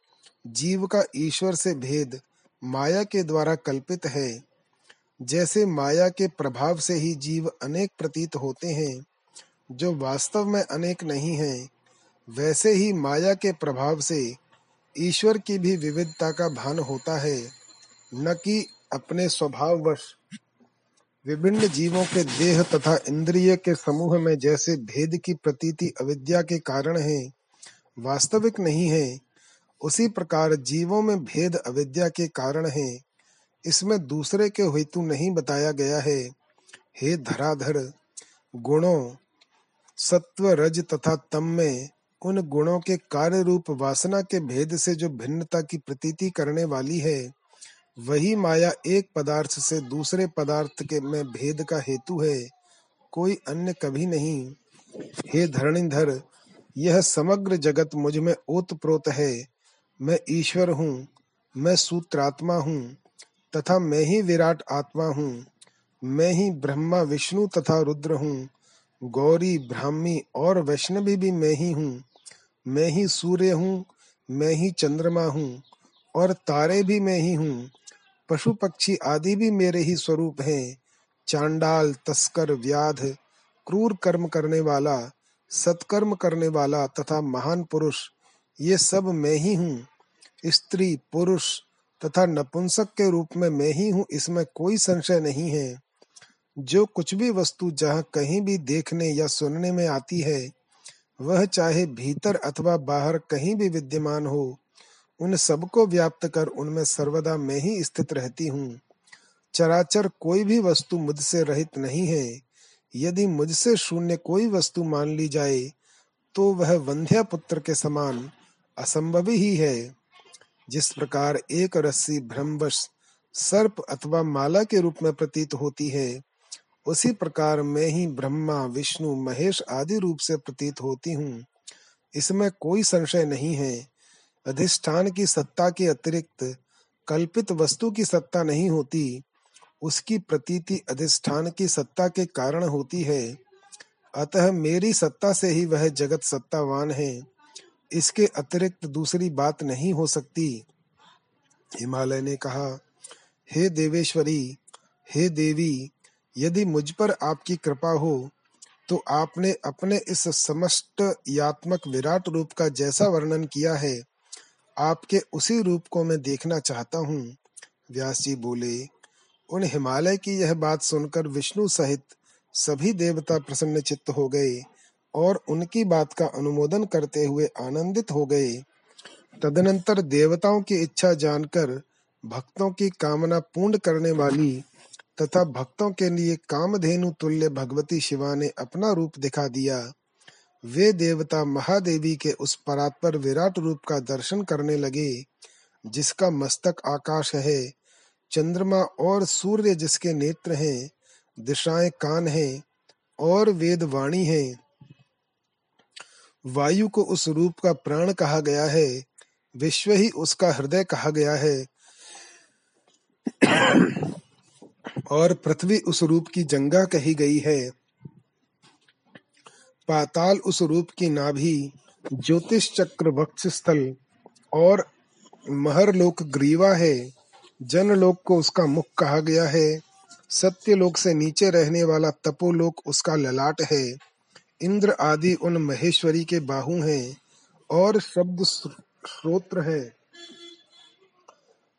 जीव का ईश्वर से भेद माया के द्वारा कल्पित है। जैसे माया के प्रभाव से ही जीव अनेक प्रतीत होते हैं, जो वास्तव में अनेक नहीं हैं, वैसे ही माया के प्रभाव से ईश्वर की भी विविधता का भान होता है, न कि अपने स्वभाववश। विभिन्न जीवों के देह तथा इंद्रिय के समूह में जैसे भेद की प्रतीति अविद्या के कारण है, वास्तविक नहीं है, उसी प्रकार जीवों में भेद अविद्या के कारण है। इसमें दूसरे के हेतु नहीं बताया गया है। हे धराधर, गुणों सत्व रज तथा तम में उन गुणों के कार्य रूप वासना के भेद से जो भिन्नता की प्रतीति करने वाली है, वही माया एक पदार्थ से दूसरे पदार्थ के में भेद का हेतु है। कोई अन्य कभी नहीं। हे धरणीधर, यह समग्र जगत मुझमें ओतप्रोत है। मैं ईश्वर हूँ, मैं सूत्रात्मा हूँ। तथा मैं ही विराट आत्मा हूँ। मैं ही ब्रह्मा, विष्णु तथा रुद्र हूँ। गौरी, ब्राह्मी और वैष्णवी भी मैं ही हूँ। मैं ही सूर्य हूँ, मैं ही चंद्रमा हूँ और तारे भी मैं ही हूँ। पशु, पक्षी आदि भी मेरे ही स्वरूप हैं। चांडाल, तस्कर, व्याध, क्रूर कर्म करने वाला, सत्कर्म करने वाला तथा महान पुरुष, ये सब मैं ही हूँ। स्त्री, पुरुष तथा नपुंसक के रूप में मैं ही हूँ, इसमें कोई संशय नहीं है। जो कुछ भी वस्तु जहाँ कहीं भी देखने या सुनने में आती है, वह चाहे भीतर अथवा बाहर कहीं भी विद्यमान हो, उन सबको व्याप्त कर उनमें सर्वदा मैं ही स्थित रहती हूँ। चराचर कोई भी वस्तु मुझसे रहित नहीं है। यदि मुझसे शून्य कोई वस्तु मान ली जाए तो वह वंध्या पुत्र के समान असंभव ही है। जिस प्रकार एक रस्सी भ्रमवश सर्प अथवा माला के रूप में प्रतीत होती है, उसी प्रकार मैं ही ब्रह्मा, विष्णु, महेश आदि रूप से प्रतीत होती हूँ। इसमें कोई संशय नहीं है। अधिष्ठान की सत्ता के अतिरिक्त कल्पित वस्तु की सत्ता नहीं होती। उसकी प्रतीति अधिष्ठान की सत्ता के कारण होती है। अतः मेरी सत्ता से ही वह जगत सत्तावान है। इसके अतिरिक्त दूसरी बात नहीं हो सकती। हिमालय ने कहा, हे देवेश्वरी, हे देवी, यदि मुझ पर आपकी कृपा हो तो आपने अपने इस समस्त यात्मक विराट रूप का जैसा वर्णन किया है, आपके उसी रूप को मैं देखना चाहता हूँ। व्यास जी बोले, उन हिमालय की यह बात सुनकर विष्णु सहित सभी देवता प्रसन्न चित्त हो गए। और उनकी बात का अनुमोदन करते हुए आनंदित हो गए। तदनंतर देवताओं की इच्छा जानकर भक्तों की कामना पूर्ण करने वाली तथा भक्तों के लिए कामधेनु तुल्य भगवती शिवा ने अपना रूप दिखा दिया। वे देवता महादेवी के उस परात्पर विराट रूप का दर्शन करने लगे, जिसका मस्तक आकाश है, चंद्रमा और सूर्य जिसके नेत्र हैं, दिशाएँ कान हैं और वेद वाणी है। वायु को उस रूप का प्राण कहा गया है, विश्व ही उसका हृदय कहा गया है। और पृथ्वी उस रूप की जंगा कही गई है। पाताल उस रूप की नाभि, ज्योतिष चक्र वक्ष स्थल, और महरलोक ग्रीवा है। जनलोक को उसका मुख कहा गया है। सत्यलोक से नीचे रहने वाला तपोलोक उसका ललाट है। इंद्र आदि उन महेश्वरी के बाहु हैं और शब्द श्रोत्र है।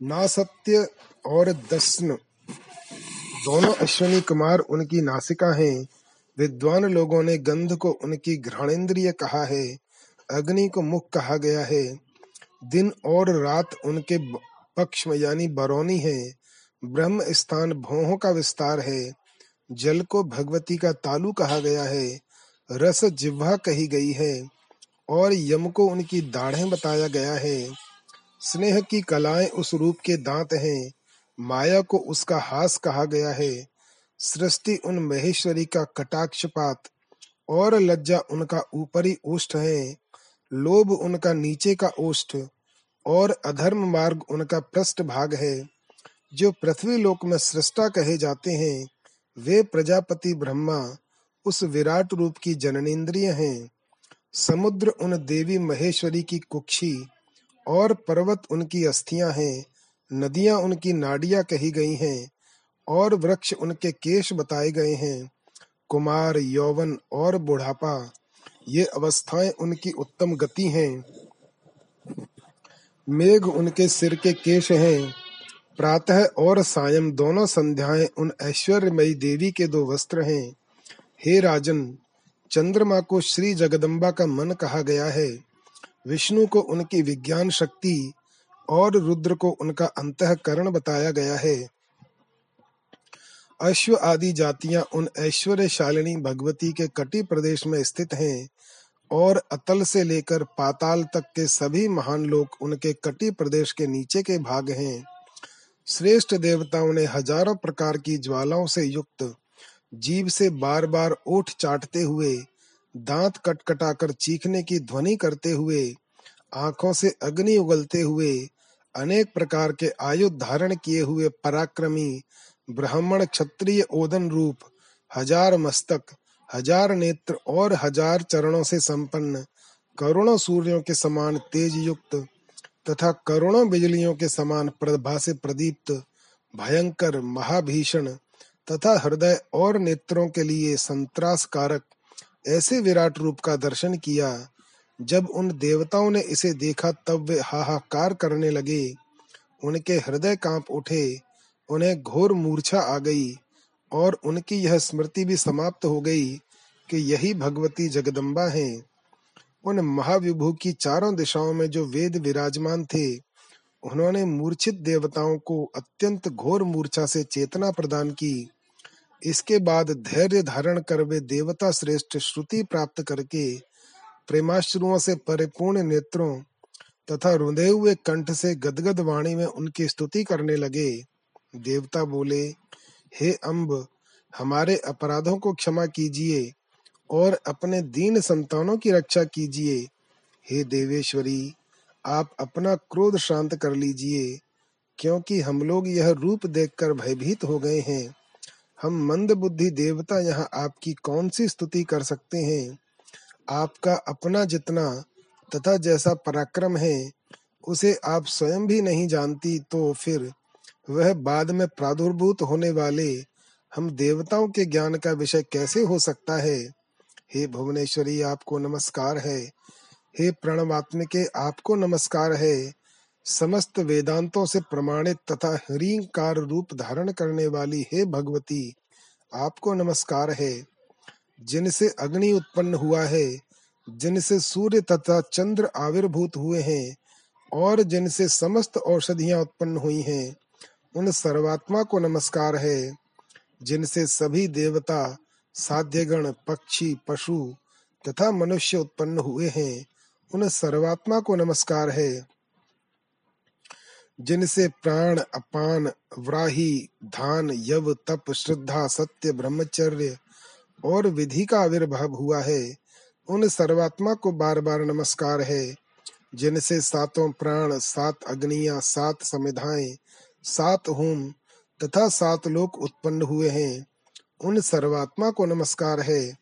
ना सत्य और दस्न। दोनों अश्वनी कुमार उनकी नासिका हैं। विद्वान लोगों ने गंध को उनकी घृणेन्द्रिय कहा है। अग्नि को मुख कहा गया है। दिन और रात उनके पक्ष में यानी बरौनी है। ब्रह्म स्थान भौहों का विस्तार है। जल को भगवती का तालु कहा गया है। रस जिह्वा कही गई है, और यम को उनकी दाढ़ें बताया गया है। स्नेह की कलाएँ उस रूप के दांत हैं, माया को उसका हास कहा गया है। सृष्टि उन महेश्वरी का कटाक्षपात, और लज्जा उनका ऊपरी ओष्ठ है। लोभ उनका नीचे का ओष्ठ, और अधर्म मार्ग उनका पृष्ठ भाग है। जो पृथ्वी लोक में सृष्टा कहे जाते हैं, वे प्रजापति ब्रह्मा उस विराट रूप की जननेन्द्रिय हैं। समुद्र उन देवी महेश्वरी की कुक्षी और पर्वत उनकी अस्थियाँ हैं। नदियाँ उनकी नाडियाँ कही गई हैं और वृक्ष उनके केश बताए गए हैं। कुमार, यौवन और बुढ़ापा, ये अवस्थाएँ उनकी उत्तम गति हैं। मेघ उनके सिर के केश हैं। प्रातः और सायं दोनों संध्याएँ उन ऐश्वर्यमयी देवी के दो वस्त्र हैं। हे राजन, चंद्रमा को श्री जगदम्बा का मन कहा गया है। विष्णु को उनकी विज्ञान शक्ति और रुद्र को उनका अंतकरण बताया गया है। अश्व आदि जातियाँ उन ऐश्वर्यशालिनी भगवती के कटी प्रदेश में स्थित हैं और अतल से लेकर पाताल तक के सभी महान लोक उनके कटी प्रदेश के नीचे के भाग हैं। श्रेष्ठ देवताओं ने हज़ारों प्रकार की ज्वालाओं से युक्त जीव से बार बार ओठ चाटते हुए, दांत कटकटाकर चीखने की ध्वनि करते हुए, आँखों से अग्नि उगलते हुए, अनेक प्रकार के आयुध धारण किए हुए पराक्रमी, ब्राह्मण क्षत्रिय ओदन रूप, हज़ार मस्तक, हज़ार नेत्र और हज़ार चरणों से संपन्न, करोड़ों सूर्यों के समान तेज युक्त तथा करोड़ों बिजलियों के समान प्रभा से प्रदीप्त, भयंकर महाभीषण तथा हृदय और नेत्रों के लिए संत्रास कारक ऐसे विराट रूप का दर्शन किया, जब उन देवताओं ने इसे देखा तब वे हाहाकार करने लगे। उनके हृदय काँप उठे, उन्हें घोर मूर्छा आ गई और उनकी यह स्मृति भी समाप्त हो गई कि यही भगवती जगदम्बा हैं। उन महाविभू की चारों दिशाओं में जो वेद विराजमान थे, उन्होंने मूर्छित देवताओं को अत्यंत घोर मूर्छा से चेतना प्रदान की। इसके बाद धैर्य धारण कर वे देवता श्रेष्ठ श्रुति प्राप्त करके प्रेमाश्रुओं से परिपूर्ण नेत्रों तथा रुदे हुए कंठ से गदगद वाणी में उनकी स्तुति करने लगे। देवता बोले, हे अम्ब हमारे अपराधों को क्षमा कीजिए और अपने दीन संतानों की रक्षा कीजिए। हे देवेश्वरी, आप अपना क्रोध शांत कर लीजिए, क्योंकि हम लोग यह रूप देखकर भयभीत हो गए हैं। हम मंद बुद्धि देवता यहाँ आपकी कौन सी स्तुति कर सकते हैं? आपका अपना जितना तथा जैसा पराक्रम है, उसे आप स्वयं भी नहीं जानती तो फिर वह बाद में प्रादुर्भूत होने वाले हम देवताओं के ज्ञान का विषय कैसे हो सकता है? हे भुवनेश्वरी, आपको नमस्कार है। हे प्रणवात्मिके, आपको नमस्कार है। समस्त वेदांतों से प्रमाणित तथा ह्रीकार रूप धारण करने वाली हे भगवती, आपको नमस्कार है। जिनसे अग्नि उत्पन्न हुआ है, जिनसे सूर्य तथा चंद्र आविर्भूत हुए हैं, और जिनसे समस्त औषधियाँ उत्पन्न हुई हैं, उन सर्वात्मा को नमस्कार है। जिनसे सभी देवता, साध्यगण, पक्षी, पशु तथा मनुष्य उत्पन्न हुए हैं, उन सर्वात्मा को नमस्कार है। जिनसे प्राण अपान व्राही धान यव तप श्रद्धा सत्य ब्रह्मचर्य और विधि का आविर्भाव हुआ है, उन सर्वात्मा को बार बार नमस्कार है, जिनसे सातों प्राण, सात अग्निया, सात समिधाएँ, सात होम तथा सात लोक उत्पन्न हुए हैं, उन सर्वात्मा को नमस्कार है,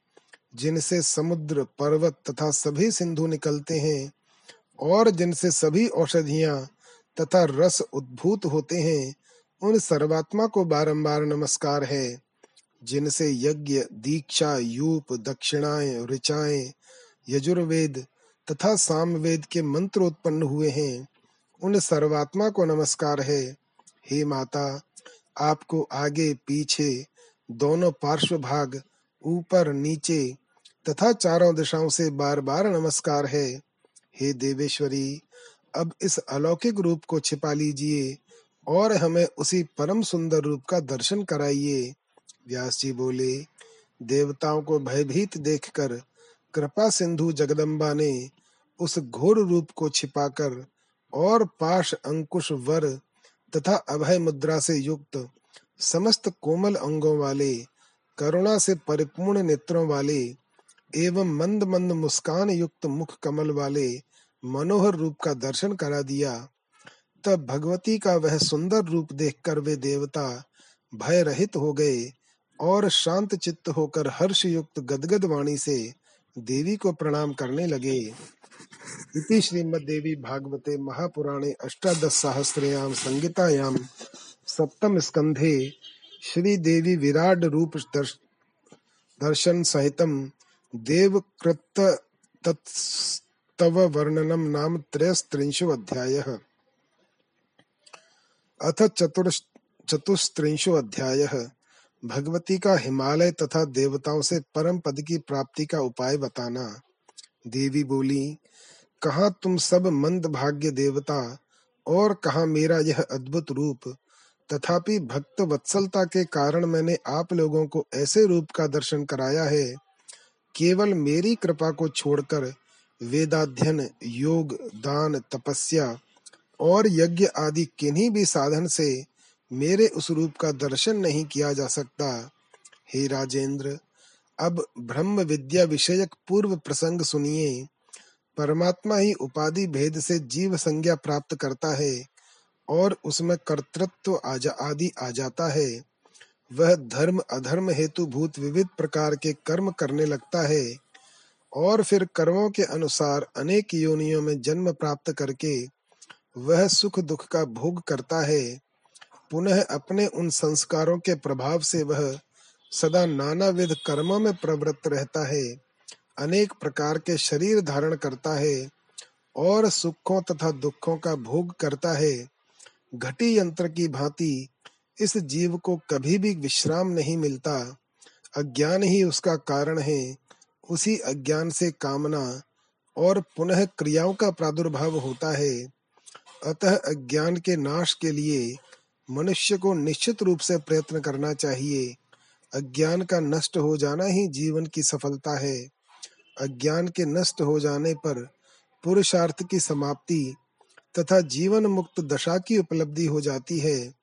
जिनसे समुद्र, पर्वत तथा सभी सिंधु निकलते हैं और जिनसे सभी औषधियाँ तथा रस उद्भूत होते हैं, उन सर्वात्मा को बारंबार नमस्कार है, जिनसे यज्ञ, दीक्षा, यूप, दक्षिणाएँ, ऋचाएँ, यजुर्वेद तथा सामवेद के मंत्र उत्पन्न हुए हैं। उन सर्वात्मा को नमस्कार है। हे माता, आपको आगे, पीछे, दोनों पार्श्व भाग, ऊपर, नीचे तथा चारों दिशाओं से बार बार नमस्कार है। हे देवेश्वरी अब इस अलौकिक रूप को छिपा लीजिए और हमें उसी परम सुंदर रूप का दर्शन कराइए। व्यास जी बोले, देवताओं को भयभीत देखकर कृपा सिंधु जगदम्बा ने उस घोर रूप को छिपाकर और पाश अंकुश वर तथा अभय मुद्रा से युक्त समस्त कोमल अंगों वाले, करुणा से परिपूर्ण नेत्रों वाले एवं मंद मंद मुस्कान युक्त मुख कमल वाले मनोहर रूप का दर्शन करा दिया तब भगवती का वह सुंदर रूप देखकर वे देवता भय रहित हो गए और शांत चित्त होकर हर्ष युक्त गदगद वाणी से देवी को प्रणाम करने लगे। इति श्रीमद्देवी भागवते महापुराणे अष्टादश सहस्रयाम संगीतायाम सप्तम स्कंधे श्री देवी विराट रूप दर्श, दर्शन सहितम देवकृत तत्स्तव वर्णनम नाम त्रयस्त्रिंशो अध्याय। अथ चतुर चतुस्त्रिंशो अध्याय। भगवती का हिमालय तथा देवताओं से परम पद की प्राप्ति का उपाय बताना। देवी बोली, कहा तुम सब मंद भाग्य देवता और कहा मेरा यह अद्भुत रूप? तथापि भक्त वत्सलता के कारण मैंने आप लोगों को ऐसे रूप का दर्शन कराया है। केवल मेरी कृपा को छोड़कर वेदाध्ययन, योग, दान, तपस्या और यज्ञ आदि किन्हीं भी साधन से मेरे उस रूप का दर्शन नहीं किया जा सकता। हे राजेंद्र, अब ब्रह्म विद्या विषयक पूर्व प्रसंग सुनिए। परमात्मा ही उपाधि भेद से जीव संज्ञा प्राप्त करता है और उसमें कर्तृत्व आदि आ जाता है। वह धर्म अधर्म हेतु भूत विविध प्रकार के कर्म करने लगता है। और फिर कर्मों के अनुसार अनेक योनियों में जन्म प्राप्त करके वह सुख दुख का भोग करता है। पुनः अपने उन संस्कारों के प्रभाव से वह सदा नाना विध कर्मों में प्रवृत्त रहता है। अनेक प्रकार के शरीर धारण करता है और सुखों तथा दुखों का भोग करता है। घटी यंत्र की भांति इस जीव को कभी भी विश्राम नहीं मिलता। अज्ञान ही उसका कारण है। उसी अज्ञान से कामना और पुनः क्रियाओं का प्रादुर्भाव होता है। अतः अज्ञान के नाश के लिए मनुष्य को निश्चित रूप से प्रयत्न करना चाहिए। अज्ञान का नष्ट हो जाना ही जीवन की सफलता है। अज्ञान के नष्ट हो जाने पर पुरुषार्थ की समाप्ति तथा जीवन मुक्त दशा की उपलब्धि हो जाती है।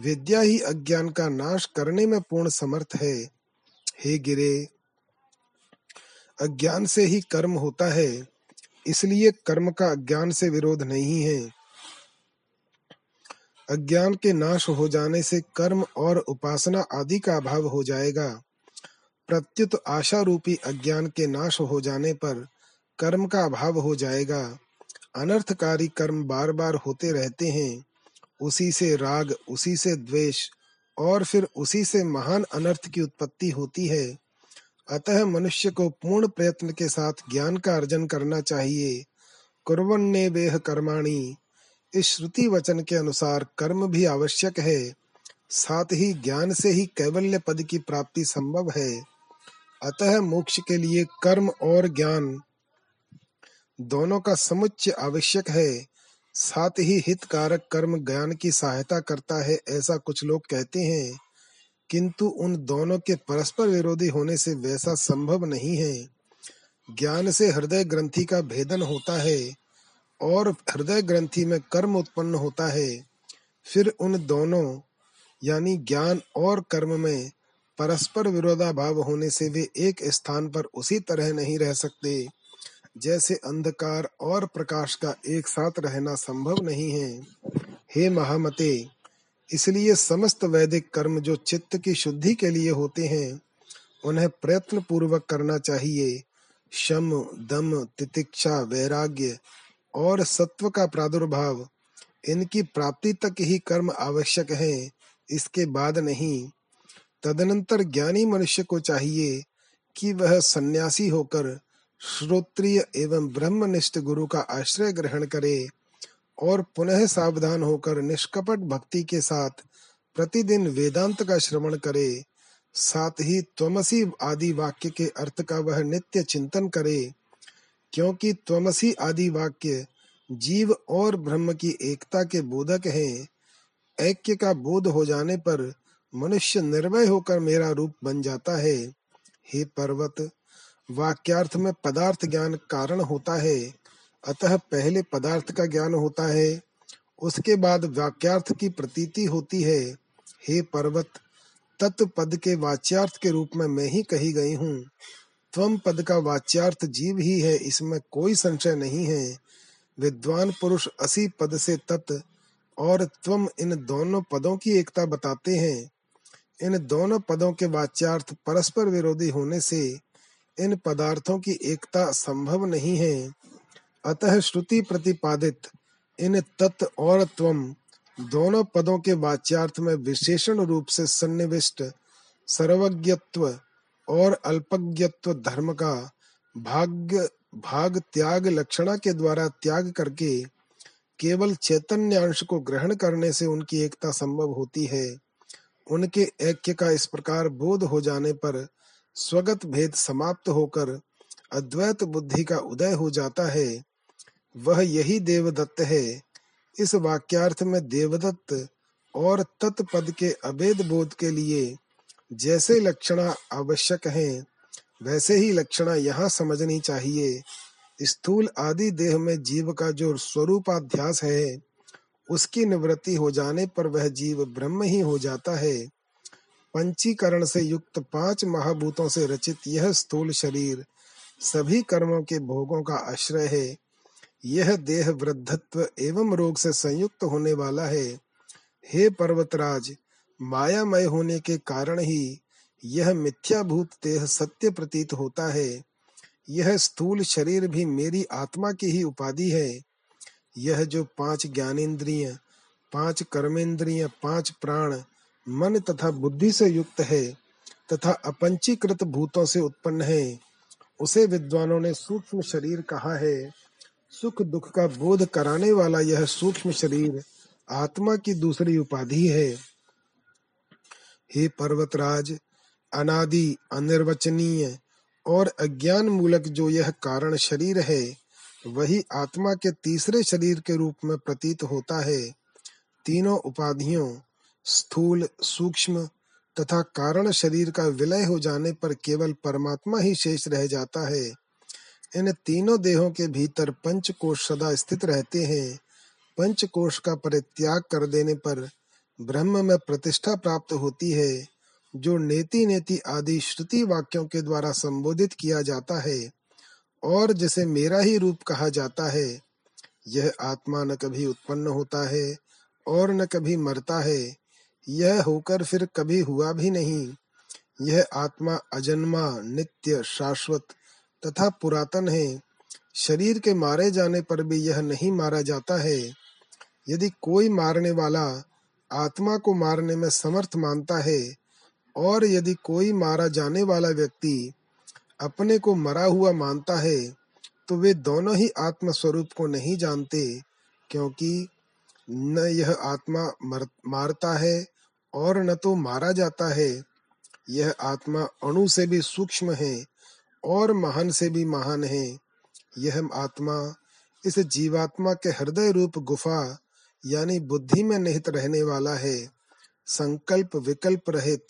विद्या ही अज्ञान का नाश करने में पूर्ण समर्थ है। हे गिरे अज्ञान से ही कर्म होता है, इसलिए कर्म का अज्ञान से विरोध नहीं है। अज्ञान के नाश हो जाने से कर्म और उपासना आदि का अभाव हो जाएगा। प्रत्युत आशा रूपी अज्ञान के नाश हो जाने पर कर्म का अभाव हो जाएगा। अनर्थकारी कर्म बार बार होते रहते हैं। उसी से राग, उसी से द्वेष और फिर उसी से महान अनर्थ की उत्पत्ति होती है। अतः मनुष्य को पूर्ण प्रयत्न के साथ ज्ञान का अर्जन करना चाहिए। कुरवन्ने वेह कर्माणी। इस श्रुति वचन के अनुसार कर्म भी आवश्यक है। साथ ही ज्ञान से ही कैवल्य पद की प्राप्ति संभव है। अतः मोक्ष के लिए कर्म और ज्ञान दोनों का समुच्चय आवश्यक है। साथ ही हितकारक कर्म ज्ञान की सहायता करता है, ऐसा कुछ लोग कहते हैं। किंतु उन दोनों के परस्पर विरोधी होने से वैसा संभव नहीं है। ज्ञान से हृदय ग्रंथि का भेदन होता है और हृदय ग्रंथि में कर्म उत्पन्न होता है। फिर उन दोनों, यानी ज्ञान और कर्म में परस्पर विरोधाभाव होने से वे एक स्थान पर उसी तरह नहीं रह सकते, जैसे अंधकार और प्रकाश का एक साथ रहना संभव नहीं है। हे महामते इसलिए समस्त वैदिक कर्म जो चित्त की शुद्धि के लिए होते हैं, उन्हें प्रयत्न पूर्वक करना चाहिए। शम, दम, तितिक्षा, वैराग्य और सत्व का प्रादुर्भाव, इनकी प्राप्ति तक ही कर्म आवश्यक है, इसके बाद नहीं। तदनंतर ज्ञानी मनुष्य को चाहिए कि वह सन्यासी होकर श्रोत्रिय एवं ब्रह्मनिष्ठ गुरु का आश्रय ग्रहण करे। और पुनः सावधान होकर निष्कपट भक्ति के साथ प्रतिदिन वेदांत का श्रवण करे, साथ ही त्वमसी आदि वाक्य के अर्थ का वह नित्य चिंतन करे, क्योंकि त्वमसी आदि वाक्य जीव और ब्रह्म की एकता के बोधक हैं। ऐक्य का बोध हो जाने पर मनुष्य निर्भय होकर मेरा रूप बन जाता है। हे पर्वत, वाक्यार्थ में पदार्थ ज्ञान कारण होता है। अतः पहले पदार्थ का ज्ञान होता है, उसके बाद वाक्यार्थ की प्रतीति होती है, हे पर्वत तत्व पद के वाच्यार्थ के रूप में मैं ही कही गई हूँ। त्वम पद का वाच्यार्थ जीव ही है, इसमें कोई संशय नहीं है। विद्वान पुरुष असी पद से तत् और त्वम इन दोनों पदों की एकता बताते हैं। इन दोनों पदों के वाच्यार्थ परस्पर विरोधी होने से इन पदार्थों की एकता संभव नहीं है। अतः श्रुति प्रतिपादित, इन तत् और त्वम दोनों पदों के वाच्यार्थ में विशेषण रूप से सन्निविष्ट, सर्वज्ञत्व और अल्पज्ञत्व धर्म का भाग्य, भाग त्याग लक्षणा के द्वारा त्याग करके केवल चैतन्य अंश को ग्रहण करने से उनकी एकता संभव होती है। उनके ऐक्य का इस प्रकार बोध हो जाने पर स्वगत भेद समाप्त होकर अद्वैत बुद्धि का उदय हो जाता है। वह यही देवदत्त है। इस वाक्यार्थ में देवदत्त और तत्पद के अभेद बोध के लिए जैसे लक्षणा आवश्यक हैं, वैसे ही लक्षणा यहाँ समझनी चाहिए। स्थूल आदि देह में जीव का जो स्वरूपाध्यास है, उसकी निवृत्ति हो जाने पर वह जीव ब्रह्म ही हो जाता है। पंचीकरण से युक्त पाँच महाभूतों से रचित यह स्थूल शरीर सभी कर्मों के भोगों का आश्रय है। यह देह वृद्धत्व एवं रोग से संयुक्त होने वाला है। हे पर्वतराज, मायामय होने के कारण ही यह मिथ्याभूत देह सत्य प्रतीत होता है। यह स्थूल शरीर भी मेरी आत्मा की ही उपाधि है। यह जो पाँच ज्ञानेन्द्रिय, पाँच कर्मेंद्रिय पाँच प्राण, मन तथा बुद्धि से युक्त है तथा अपंचीकृत भूतों से उत्पन्न है, उसे विद्वानों ने सूक्ष्म शरीर कहा है। सुख दुख का बोध कराने वाला यह सूक्ष्म शरीर आत्मा की दूसरी उपाधि है। हे पर्वतराज, अनादि, अनिर्वचनीय और अज्ञान मूलक जो यह कारण शरीर है, वही आत्मा के तीसरे शरीर के रूप में प्रतीत होता है। तीनों उपाधियों, स्थूल, सूक्ष्म तथा कारण शरीर का विलय हो जाने पर केवल परमात्मा ही शेष रह जाता है। इन तीनों देहों के भीतर पंच कोश सदा स्थित रहते हैं। पंच कोश का परित्याग कर देने पर ब्रह्म में प्रतिष्ठा प्राप्त होती है, जो नेति नेति आदि श्रुति वाक्यों के द्वारा संबोधित किया जाता है, और जिसे मेरा ही रूप कहा जाता है। यह आत्मा न कभी उत्पन्न होता है और न कभी मरता है। यह होकर फिर कभी हुआ भी नहीं। यह आत्मा अजन्मा, नित्य, शाश्वत तथा पुरातन है। शरीर के मारे जाने पर भी यह नहीं मारा जाता है। यदि कोई मारने वाला आत्मा को मारने में समर्थ मानता है और यदि कोई मारा जाने वाला व्यक्ति अपने को मरा हुआ मानता है तो वे दोनों ही आत्म स्वरूप को नहीं जानते क्योंकि न यह आत्मा मर, मारता है और न तो मारा जाता है। यह आत्मा अणु से भी सूक्ष्म है और महान से भी महान है। यह आत्मा इस जीवात्मा के हृदय रूप गुफा यानी बुद्धि में निहित रहने वाला है। संकल्प विकल्प रहित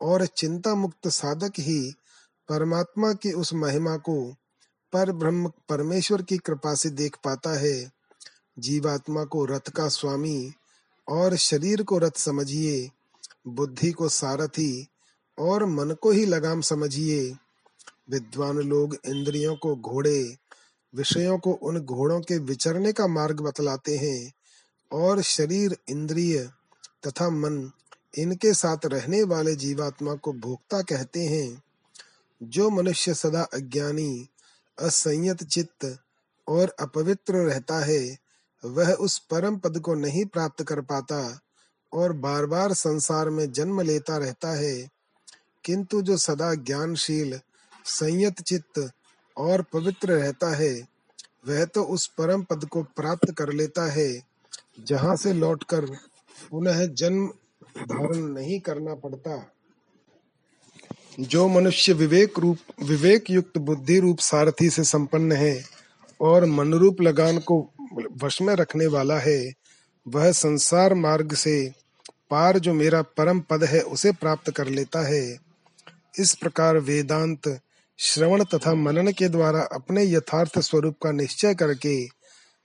और चिंता मुक्त साधक ही परमात्मा की उस महिमा को पर ब्रह्म परमेश्वर की कृपा से देख पाता है। जीवात्मा को रथ का स्वामी और शरीर को रथ समझिए, बुद्धि को सारथी और मन को ही लगाम समझिए। विद्वान लोग इंद्रियों को घोड़े, विषयों को उन घोड़ों के विचरने का मार्ग बतलाते हैं और शरीर, इंद्रिय तथा मन इनके साथ रहने वाले जीवात्मा को भोक्ता कहते हैं। जो मनुष्य सदा अज्ञानी, असंयत चित्त और अपवित्र रहता है, वह उस परम पद को नहीं प्राप्त कर पाता और बार बार संसार में जन्म लेता रहता है। किंतु जो सदा ज्ञानशील संयत चित्त और पवित्र रहता है, वह तो उस परम पद को प्राप्त कर लेता है, जहाँ से लौटकर पुनः जन्म धारण नहीं करना पड़ता। जो मनुष्य विवेक रूप विवेक युक्त बुद्धि रूप सारथी से संपन्न है और मनरूप लगान को वश में रखने वाला है, वह संसार मार्ग से पार जो मेरा परम पद है, उसे प्राप्त कर लेता है। इस प्रकार वेदांत श्रवण तथा मनन के द्वारा अपने यथार्थ स्वरूप का निश्चय करके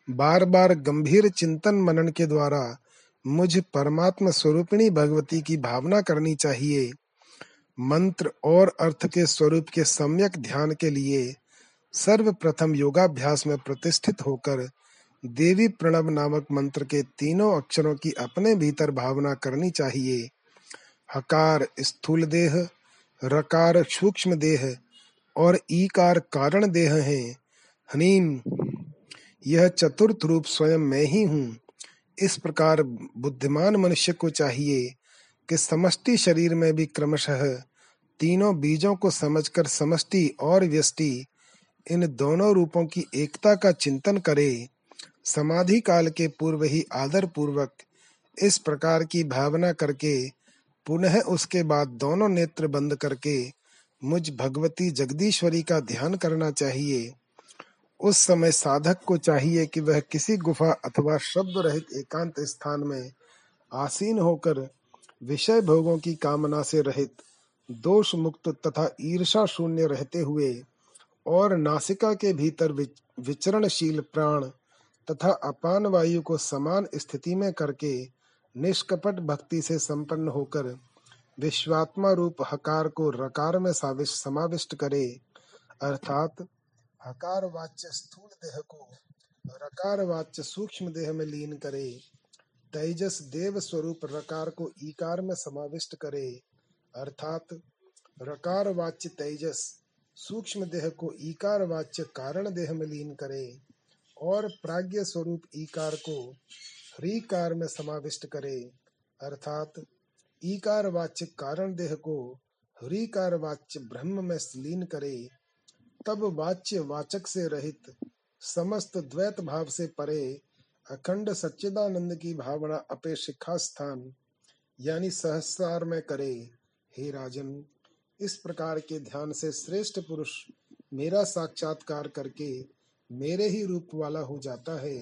बार बार गंभीर चिंतन मनन के द्वारा मुझ परमात्मा स्वरूपिणी भगवती की भावना करनी चाहिए। मंत्र और अर्थ के स्वरूप के सम्यक ध्यान के लिए सर्वप्रथम योगाभ्यास में प्रतिष्ठित होकर देवी प्रणव नामक मंत्र के तीनों अक्षरों की अपने भीतर भावना करनी चाहिए। हकार स्थूल देह, रकार सूक्ष्म देह और ईकार कारण देह है। हनीम, यह चतुर्थ रूप स्वयं मैं ही हूँ। इस प्रकार बुद्धिमान मनुष्य को चाहिए कि समष्टि शरीर में भी क्रमशः तीनों बीजों को समझकर समष्टि और व्यष्टि, इन दोनों रूपों की एकता का चिंतन करे। समाधि काल के पूर्व ही आदर पूर्वक इस प्रकार की भावना करके, पुनः उसके बाद दोनों नेत्र बंद करके मुझ भगवती जगदीश्वरी का ध्यान करना चाहिए। उस समय साधक को चाहिए कि वह किसी गुफा अथवा शब्द रहित एकांत स्थान में आसीन होकर विषय भोगों की कामना से रहित दोष मुक्त तथा ईर्षा शून्य रहते हुए और नासिका के भीतर विचरणशील प्राण तथा अपान वायु को समान स्थिति में करके निष्कपट भक्ति से संपन्न होकर विश्वात्मा रूप हकार को रकार में समाविष्ट करे। अर्थात, हकार वाच्य स्थूल देह को रकार वाच्य सूक्ष्म देह में लीन करे। तेजस देव स्वरूप रकार को ईकार में समाविष्ट करे। अर्थात, रकार वाच्य तेजस सूक्ष्म देह को ईकार वाच्य कारण देह में लीन करे और प्राज्ञ स्वरूप ईकार को ह्रीकार में समाविष्ट करे। अर्थात ईकार वाच्य कारण देह को हरिकार वाच्य ब्रह्म में लीन करे, तब वाच्य वाचक से रहित समस्त द्वैत भाव से परे अखंड सच्चिदानंद की भावना अपे शिखा स्थान, यानी सहस्रार में करे। हे राजन, इस प्रकार के ध्यान से श्रेष्ठ पुरुष मेरा साक्षात्कार करके मेरे ही रूप वाला हो जाता है,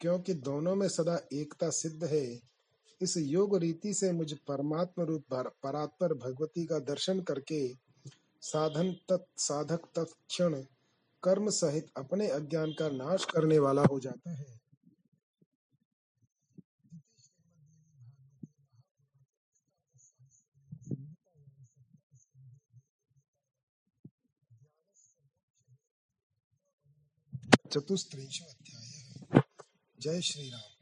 क्योंकि दोनों में सदा एकता सिद्ध है। इस योग रीति से मुझ परमात्म रूप परात्पर भगवती का दर्शन करके साधन तत् साधक तत्क्षण कर्म सहित अपने अज्ञान का नाश करने वाला हो जाता है। चतुस्त्रिंशो अध्याय। जय श्री राम